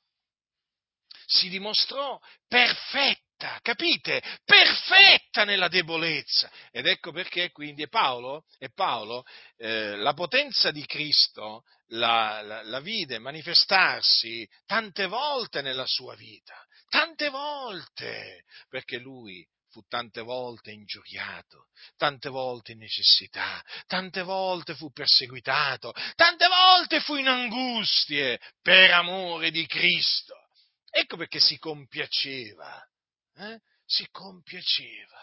si dimostrò perfetta, capite? Perfetta nella debolezza. Ed ecco perché quindi Paolo, è Paolo eh, la potenza di Cristo la, la, la vide manifestarsi tante volte nella sua vita, tante volte, perché lui fu tante volte ingiuriato, tante volte in necessità, tante volte fu perseguitato, tante volte fu in angustie per amore di Cristo. Ecco perché si compiaceva, eh? si compiaceva.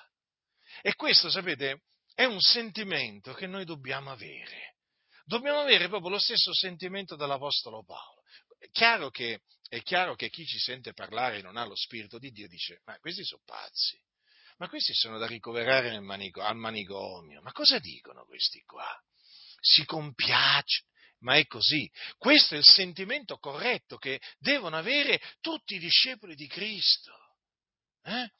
E questo, sapete, è un sentimento che noi dobbiamo avere. Dobbiamo avere proprio lo stesso sentimento dell'Apostolo Paolo. È chiaro che, è chiaro che chi ci sente parlare e non ha lo Spirito di Dio dice, ma questi sono pazzi, ma questi sono da ricoverare manico, al manicomio, ma cosa dicono questi qua? Si compiacciono, ma è così. Questo è il sentimento corretto che devono avere tutti i discepoli di Cristo. Eh?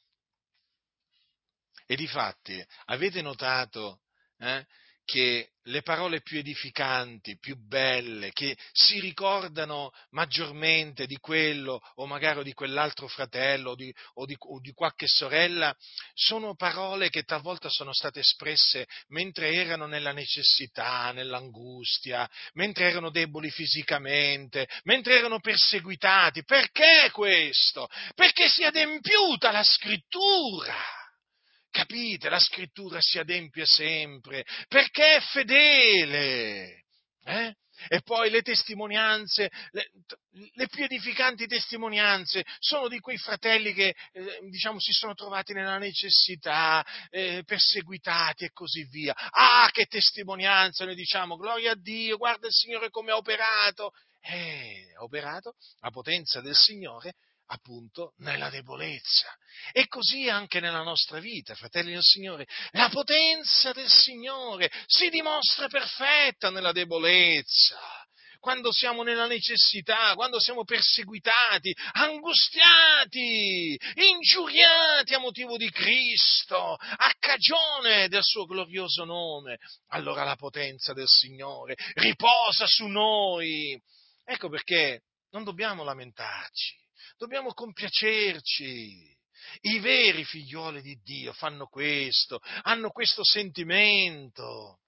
E difatti, avete notato eh, che le parole più edificanti, più belle, che si ricordano maggiormente di quello o magari di quell'altro fratello o di, o, di, o di, qualche sorella, sono parole che talvolta sono state espresse mentre erano nella necessità, nell'angustia, mentre erano deboli fisicamente, mentre erano perseguitati. Perché questo? Perché si è adempiuta la scrittura Capite? La scrittura si adempie sempre perché è fedele. Eh? E poi le testimonianze, le, le, più edificanti testimonianze sono di quei fratelli che eh, diciamo, si sono trovati nella necessità, eh, perseguitati e così via. Ah, che testimonianza! Noi diciamo, gloria a Dio, guarda il Signore come ha operato. Eh, ha operato la potenza del Signore appunto nella debolezza. E così anche nella nostra vita, fratelli del Signore, la potenza del Signore si dimostra perfetta nella debolezza. Quando siamo nella necessità, quando siamo perseguitati, angustiati, ingiuriati a motivo di Cristo, a cagione del suo glorioso nome, allora la potenza del Signore riposa su noi. Ecco perché non dobbiamo lamentarci dobbiamo compiacerci. I veri figlioli di Dio fanno questo, hanno questo sentimento.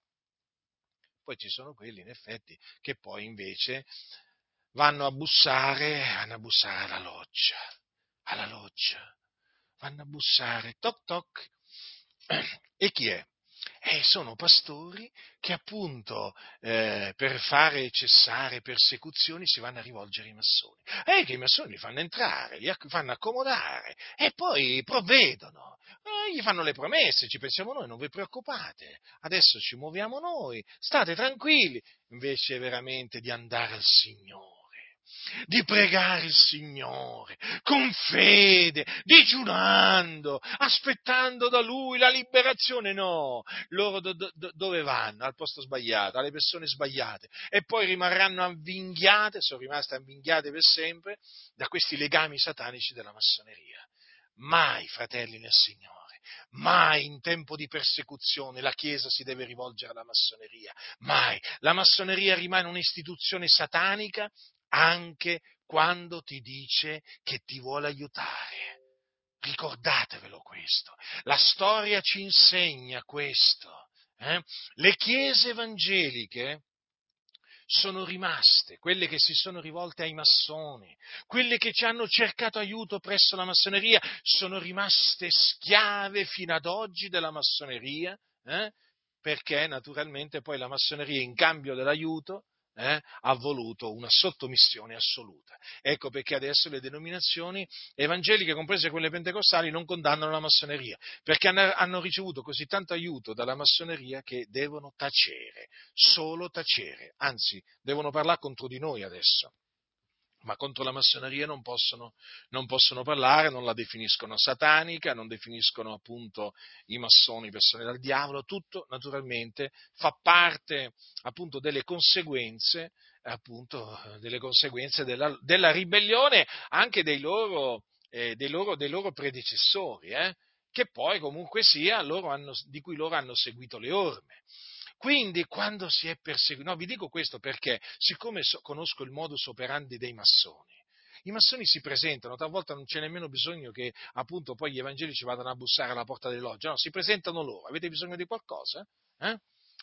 Poi ci sono quelli, in effetti, che poi invece vanno a bussare, vanno a bussare alla loggia. alla loggia, vanno a bussare, toc toc. E chi è? Eh, sono pastori che appunto eh, per fare cessare persecuzioni si vanno a rivolgere ai massoni. E eh, che i massoni li fanno entrare, li fanno accomodare e poi provvedono. Eh, gli fanno le promesse, ci pensiamo noi, non vi preoccupate, adesso ci muoviamo noi, state tranquilli, invece veramente di andare al Signore di pregare il Signore con fede, digiunando, aspettando da Lui la liberazione. No, loro do, do, dove vanno? Al posto sbagliato, alle persone sbagliate e poi rimarranno avvinghiate, sono rimaste avvinghiate per sempre da questi legami satanici della massoneria. Mai, fratelli nel Signore Mai in tempo di persecuzione la Chiesa si deve rivolgere alla massoneria, mai. La massoneria rimane un'istituzione satanica anche quando ti dice che ti vuole aiutare. Ricordatevelo questo. La storia ci insegna questo. Eh? Le chiese evangeliche sono rimaste, quelle che si sono rivolte ai massoni, quelle che ci hanno cercato aiuto presso la massoneria, sono rimaste schiave fino ad oggi della massoneria, eh? perché naturalmente poi la massoneria in cambio dell'aiuto eh, ha voluto una sottomissione assoluta. Ecco perché adesso le denominazioni evangeliche, comprese quelle pentecostali, non condannano la massoneria, perché hanno ricevuto così tanto aiuto dalla massoneria che devono tacere, solo tacere, anzi devono parlare contro di noi adesso ma contro la massoneria non possono, non possono, parlare, non la definiscono satanica, non definiscono appunto i massoni persone dal diavolo, tutto naturalmente fa parte appunto delle conseguenze, appunto, delle conseguenze della, della, ribellione anche dei loro, eh, dei loro, dei loro predecessori, eh, che poi comunque sia hanno, di cui loro hanno seguito le orme. Quindi quando si è perseguiti, no, vi dico questo perché, siccome so, conosco il modus operandi dei massoni, i massoni si presentano, talvolta non c'è nemmeno bisogno che appunto poi gli evangelici vadano a bussare alla porta delle logge, no, si presentano loro, avete bisogno di qualcosa? Eh?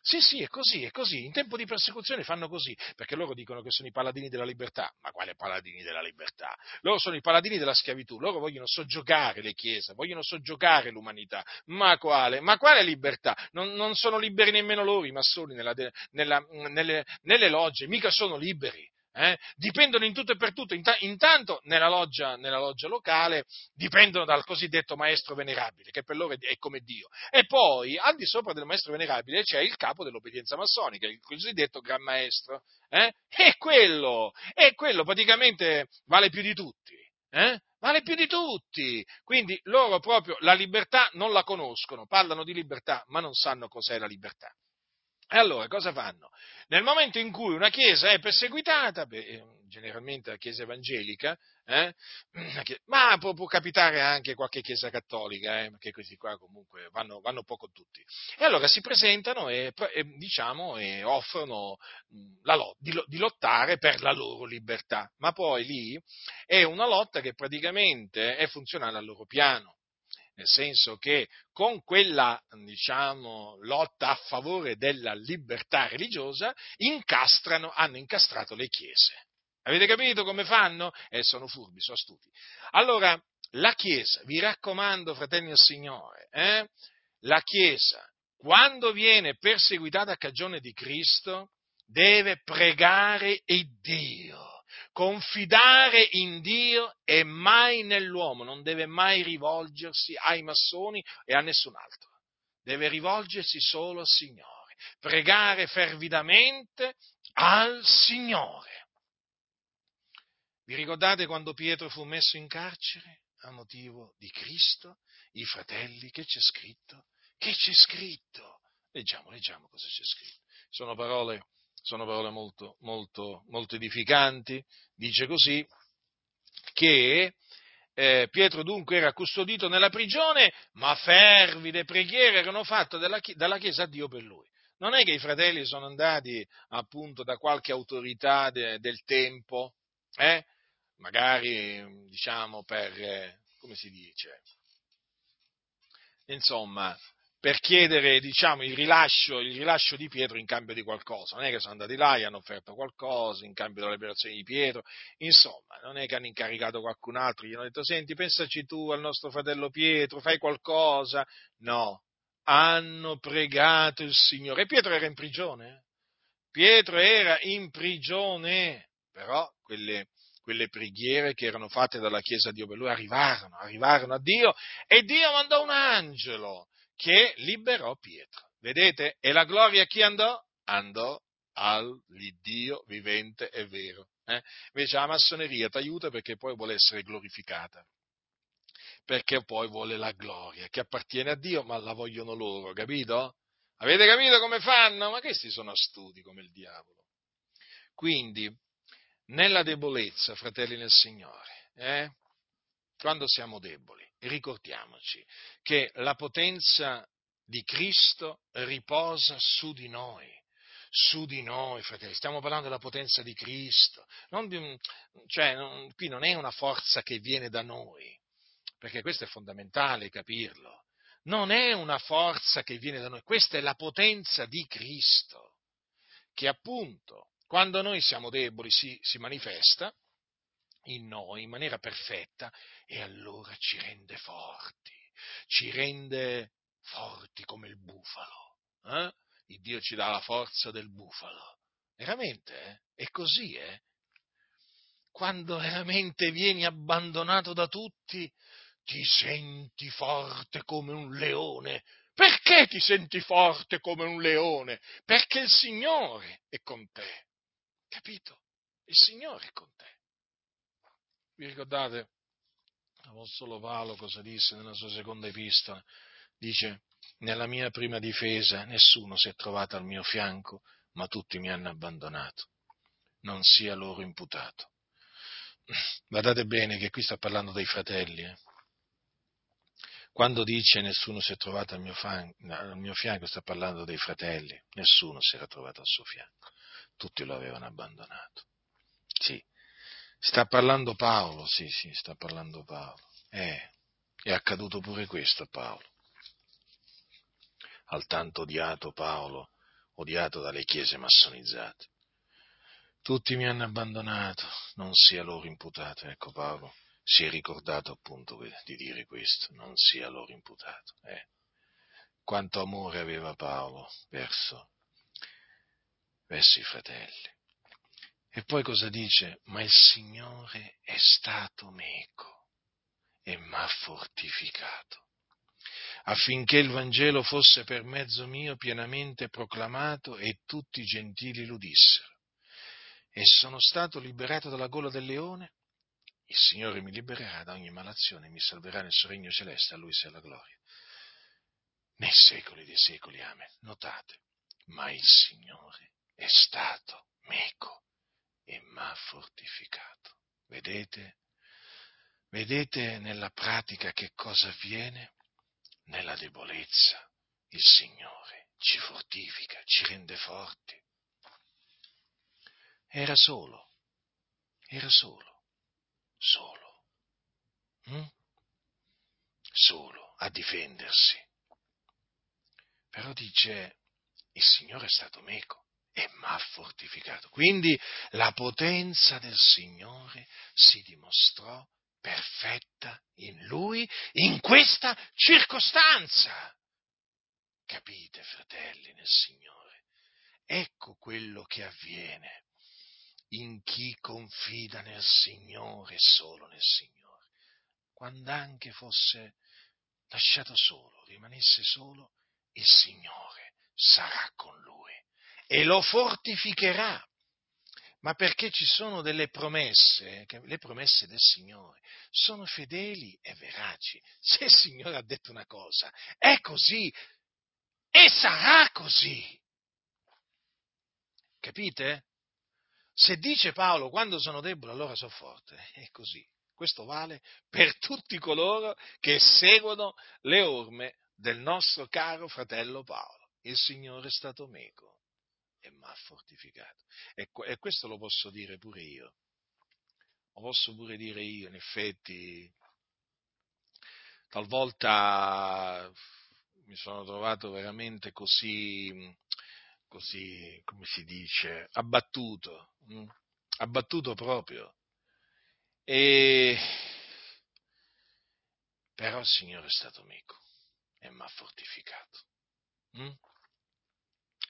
Sì, sì, è così, è così. In tempo di persecuzione fanno così, perché loro dicono che sono i paladini della libertà. Ma quale paladini della libertà? Loro sono i paladini della schiavitù, loro vogliono soggiogare le chiese, vogliono soggiogare l'umanità. Ma quale? Ma quale libertà? Non, non sono liberi nemmeno loro, i massoni, nella, nella, nelle, nelle logge, mica sono liberi eh, dipendono in tutto e per tutto, intanto nella loggia, nella loggia, locale dipendono dal cosiddetto maestro venerabile, che per loro è come Dio, e poi al di sopra del maestro venerabile c'è il capo dell'obbedienza massonica, il cosiddetto gran maestro, eh, e quello, e quello praticamente vale più di tutti. Eh? Vale più di tutti. Quindi loro proprio la libertà non la conoscono, parlano di libertà, ma non sanno cos'è la libertà. E allora cosa fanno? Nel momento in cui una chiesa è perseguitata, beh, generalmente la chiesa evangelica, eh, ma può, può, capitare anche qualche chiesa cattolica, eh, perché questi qua comunque vanno, vanno poco tutti. E allora si presentano e, e, diciamo, e offrono la, di, di lottare per la loro libertà, ma poi lì è una lotta che praticamente è funzionale al loro piano nel senso che con quella diciamo, lotta a favore della libertà religiosa incastrano, hanno incastrato le chiese. Avete capito come fanno? Eh, sono furbi, sono astuti. Allora, la Chiesa, vi raccomando, fratelli del Signore, eh, la Chiesa, quando viene perseguitata a cagione di Cristo, deve pregare il Dio confidare in Dio e mai nell'uomo, non deve mai rivolgersi ai massoni e a nessun altro, deve rivolgersi solo al Signore, pregare fervidamente al Signore. Vi ricordate quando Pietro fu messo in carcere a motivo di Cristo? I fratelli, che c'è scritto? Che c'è scritto? Leggiamo, leggiamo cosa c'è scritto. Sono parole sono parole molto, molto, molto edificanti, dice così, che eh, Pietro dunque era custodito nella prigione, ma fervide preghiere erano fatte dalla, dalla Chiesa a Dio per lui. Non è che i fratelli sono andati appunto da qualche autorità de, del tempo, eh? magari diciamo per, eh, come si dice, insomma, per chiedere diciamo, il, rilascio, il, rilascio, di Pietro in cambio di qualcosa. Non è che sono andati là e hanno offerto qualcosa in cambio della liberazione di Pietro. Insomma, non è che hanno incaricato qualcun altro, gli hanno detto senti, pensaci tu al nostro fratello Pietro, fai qualcosa. No, hanno pregato il Signore. E Pietro era in prigione. Eh? Pietro era in prigione, però quelle, quelle preghiere che erano fatte dalla Chiesa di lui arrivarono, arrivarono a Dio e Dio mandò un angelo che liberò Pietro. Vedete? E la gloria a chi andò? Andò all'Iddio vivente e vero. Eh? Invece la massoneria ti aiuta perché poi vuole essere glorificata. Perché poi vuole la gloria che appartiene a Dio, ma la vogliono loro, capito? Avete capito come fanno? Ma questi sono astuti come il diavolo. Quindi, nella debolezza, fratelli nel Signore, eh, quando siamo deboli, ricordiamoci che la potenza di Cristo riposa su di noi. Su di noi, fratelli, stiamo parlando della potenza di Cristo, non cioè, non, qui non è una forza che viene da noi, perché questo è fondamentale capirlo. Non è una forza che viene da noi, questa è la potenza di Cristo, che appunto quando noi siamo deboli si, si manifesta in noi in maniera perfetta e allora ci rende forti, ci rende forti come il bufalo. Eh? Il Dio ci dà la forza del bufalo. Veramente, eh? È così, eh? Quando veramente vieni abbandonato da tutti, ti senti forte come un leone. Perché ti senti forte come un leone? Perché il Signore è con te. Capito? Il Signore è con te. Vi ricordate? L'Apostolo Paolo cosa disse nella sua seconda epistola? Dice, nella mia prima difesa nessuno si è trovato al mio fianco, ma tutti mi hanno abbandonato. Non sia loro imputato. Guardate bene che qui sta parlando dei fratelli. Eh? Quando dice nessuno si è trovato al mio, fan, al mio fianco, sta parlando dei fratelli. Nessuno si era trovato al suo fianco tutti lo avevano abbandonato. Sì, sta parlando Paolo, sì, sì, sta parlando Paolo. Eh, è accaduto pure questo a Paolo. Al tanto odiato Paolo, odiato dalle chiese massonizzate. Tutti mi hanno abbandonato, non sia loro imputato. Ecco Paolo si è ricordato appunto di dire questo, non sia loro imputato. Eh. Quanto amore aveva Paolo verso verso i fratelli. E poi cosa dice? Ma il Signore è stato meco e m'ha fortificato, affinché il Vangelo fosse per mezzo mio pienamente proclamato e tutti i gentili l'udissero. E sono stato liberato dalla gola del leone, il Signore mi libererà da ogni malazione e mi salverà nel suo regno celeste, a Lui sia la gloria. Nei secoli dei secoli, amen. Notate, ma il Signore è stato meco e m'ha fortificato. Vedete? Vedete nella pratica che cosa avviene? Nella debolezza il Signore ci fortifica, ci rende forti. Era solo, era solo, solo, hm? solo a difendersi. Però dice, il Signore è stato meco e mi ha fortificato. Quindi la potenza del Signore si dimostrò perfetta in lui in questa circostanza. Capite, fratelli nel Signore? Ecco quello che avviene in chi confida nel Signore solo nel Signore. Quando anche fosse lasciato solo, rimanesse solo, il Signore sarà con lui e lo fortificherà. Ma perché ci sono delle promesse, le promesse del Signore sono fedeli e veraci. Se il Signore ha detto una cosa, è così e sarà così. Capite? Se dice Paolo quando sono debole allora sono forte, è così. Questo vale per tutti coloro che seguono le orme del nostro caro fratello Paolo. Il Signore è stato meco e mi ha fortificato. E, e, questo lo posso dire pure io. Lo posso pure dire io, in effetti, talvolta mi sono trovato veramente così, così, come si dice, abbattuto, mh? abbattuto proprio. E... Però il Signore è stato amico e mi ha fortificato. Mm?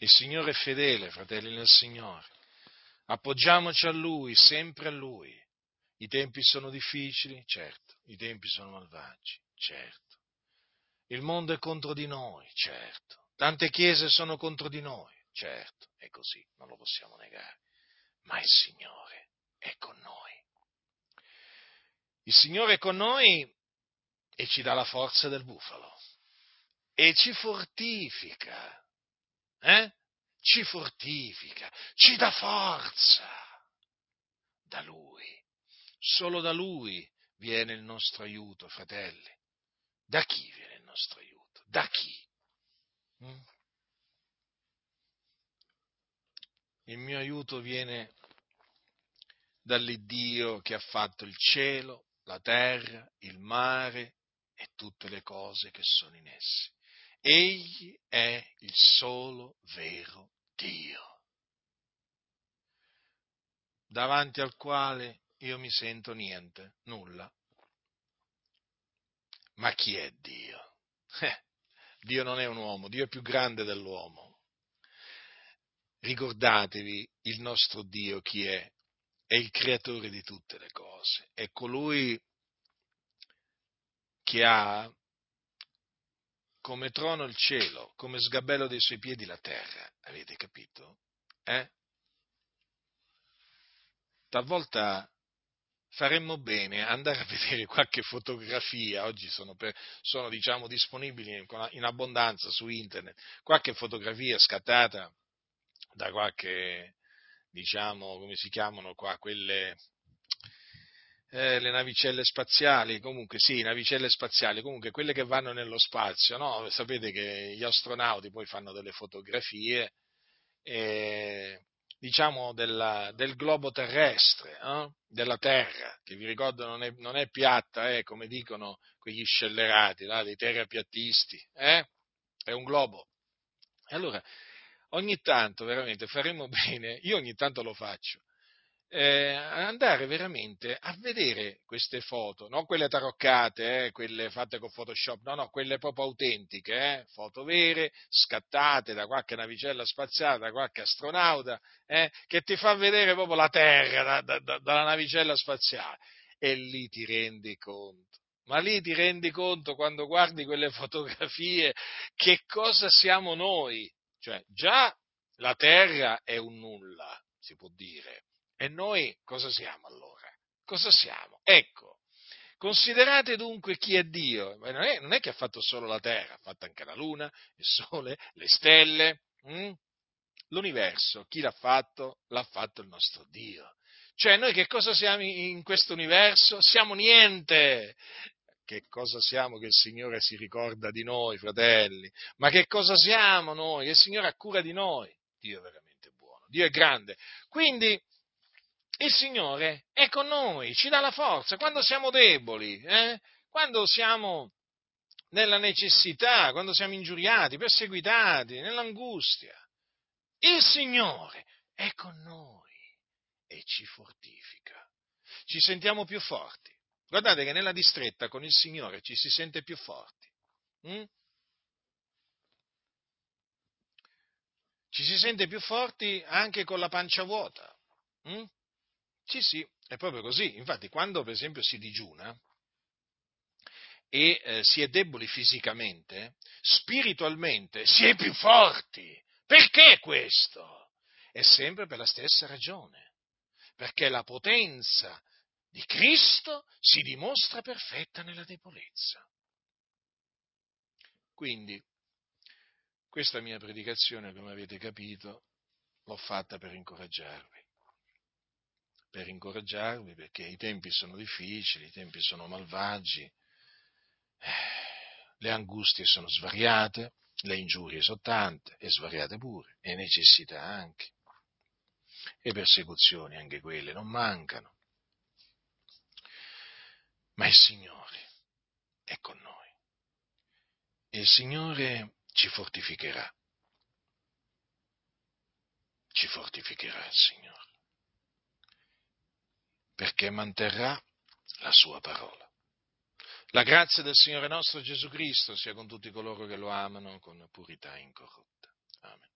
Il Signore è fedele, fratelli nel Signore. Appoggiamoci a Lui, sempre a Lui. I tempi sono difficili, certo. I tempi sono malvagi, certo. Il mondo è contro di noi, certo. Tante chiese sono contro di noi, certo. È così, non lo possiamo negare. Ma il Signore è con noi. Il Signore è con noi e ci dà la forza del bufalo e ci fortifica, eh? Ci fortifica, ci dà forza da Lui. Solo da Lui viene il nostro aiuto, fratelli. Da chi viene il nostro aiuto? Da chi? Mm? Il mio aiuto viene dall'Iddio che ha fatto il cielo, la terra, il mare e tutte le cose che sono in essi. Egli è il solo vero Dio, davanti al quale io mi sento niente, nulla. Ma chi è Dio? Eh, Dio non è un uomo, Dio è più grande dell'uomo. Ricordatevi il nostro Dio chi è, è il creatore di tutte le cose, è colui che ha come trono il cielo, come sgabello dei suoi piedi la terra. Avete capito? Eh? Talvolta faremmo bene andare a vedere qualche fotografia, oggi sono, per, sono diciamo, disponibili in abbondanza su internet, qualche fotografia scattata da qualche, diciamo, come si chiamano qua, quelle, eh, le navicelle spaziali, comunque sì, navicelle spaziali, comunque quelle che vanno nello spazio, no? Sapete che gli astronauti poi fanno delle fotografie, eh, diciamo, della, del globo terrestre, eh? della Terra, che vi ricordo non è, non è piatta, eh, come dicono quegli scellerati, là, dei terrapiattisti, eh? è un globo. E allora, ogni tanto, veramente, faremo bene, io ogni tanto lo faccio, eh, andare veramente a vedere queste foto, non quelle taroccate, eh, quelle fatte con Photoshop, no, no, quelle proprio autentiche, eh, foto vere, scattate da qualche navicella spaziale, da qualche astronauta, eh, che ti fa vedere proprio la Terra da, da, dalla navicella spaziale. E lì ti rendi conto. Ma lì ti rendi conto quando guardi quelle fotografie che cosa siamo noi? Cioè, già la Terra è un nulla, si può dire e noi cosa siamo allora? Cosa siamo? Ecco, considerate dunque chi è Dio. Non è, non è che ha fatto solo la terra, ha fatto anche la luna, il sole, le stelle, hm? l'universo. Chi l'ha fatto? L'ha fatto il nostro Dio. Cioè noi che cosa siamo in questo universo? Siamo niente. Che cosa siamo che il Signore si ricorda di noi, fratelli? Ma che cosa siamo noi? Il Signore ha cura di noi. Dio è veramente buono, Dio è grande. Quindi il Signore è con noi, ci dà la forza quando siamo deboli, eh? quando siamo nella necessità, quando siamo ingiuriati, perseguitati, nell'angustia. Il Signore è con noi e ci fortifica. Ci sentiamo più forti. Guardate che nella distretta con il Signore ci si sente più forti. Mm? Ci si sente più forti anche con la pancia vuota. Mm? Sì, sì, è proprio così. Infatti, quando per esempio si digiuna e eh, si è deboli fisicamente, spiritualmente si è più forti. Perché questo? È sempre per la stessa ragione. Perché la potenza di Cristo si dimostra perfetta nella debolezza. Quindi, questa mia predicazione, come avete capito, l'ho fatta per incoraggiarvi per incoraggiarvi perché i tempi sono difficili, i tempi sono malvagi, le angustie sono svariate, le ingiurie sono tante e svariate pure, e necessità anche, e persecuzioni anche quelle non mancano. Ma il Signore è con noi il Signore ci fortificherà. Ci fortificherà il Signore. Perché manterrà la sua parola. La grazia del Signore nostro Gesù Cristo sia con tutti coloro che lo amano con purità incorrotta. Amen.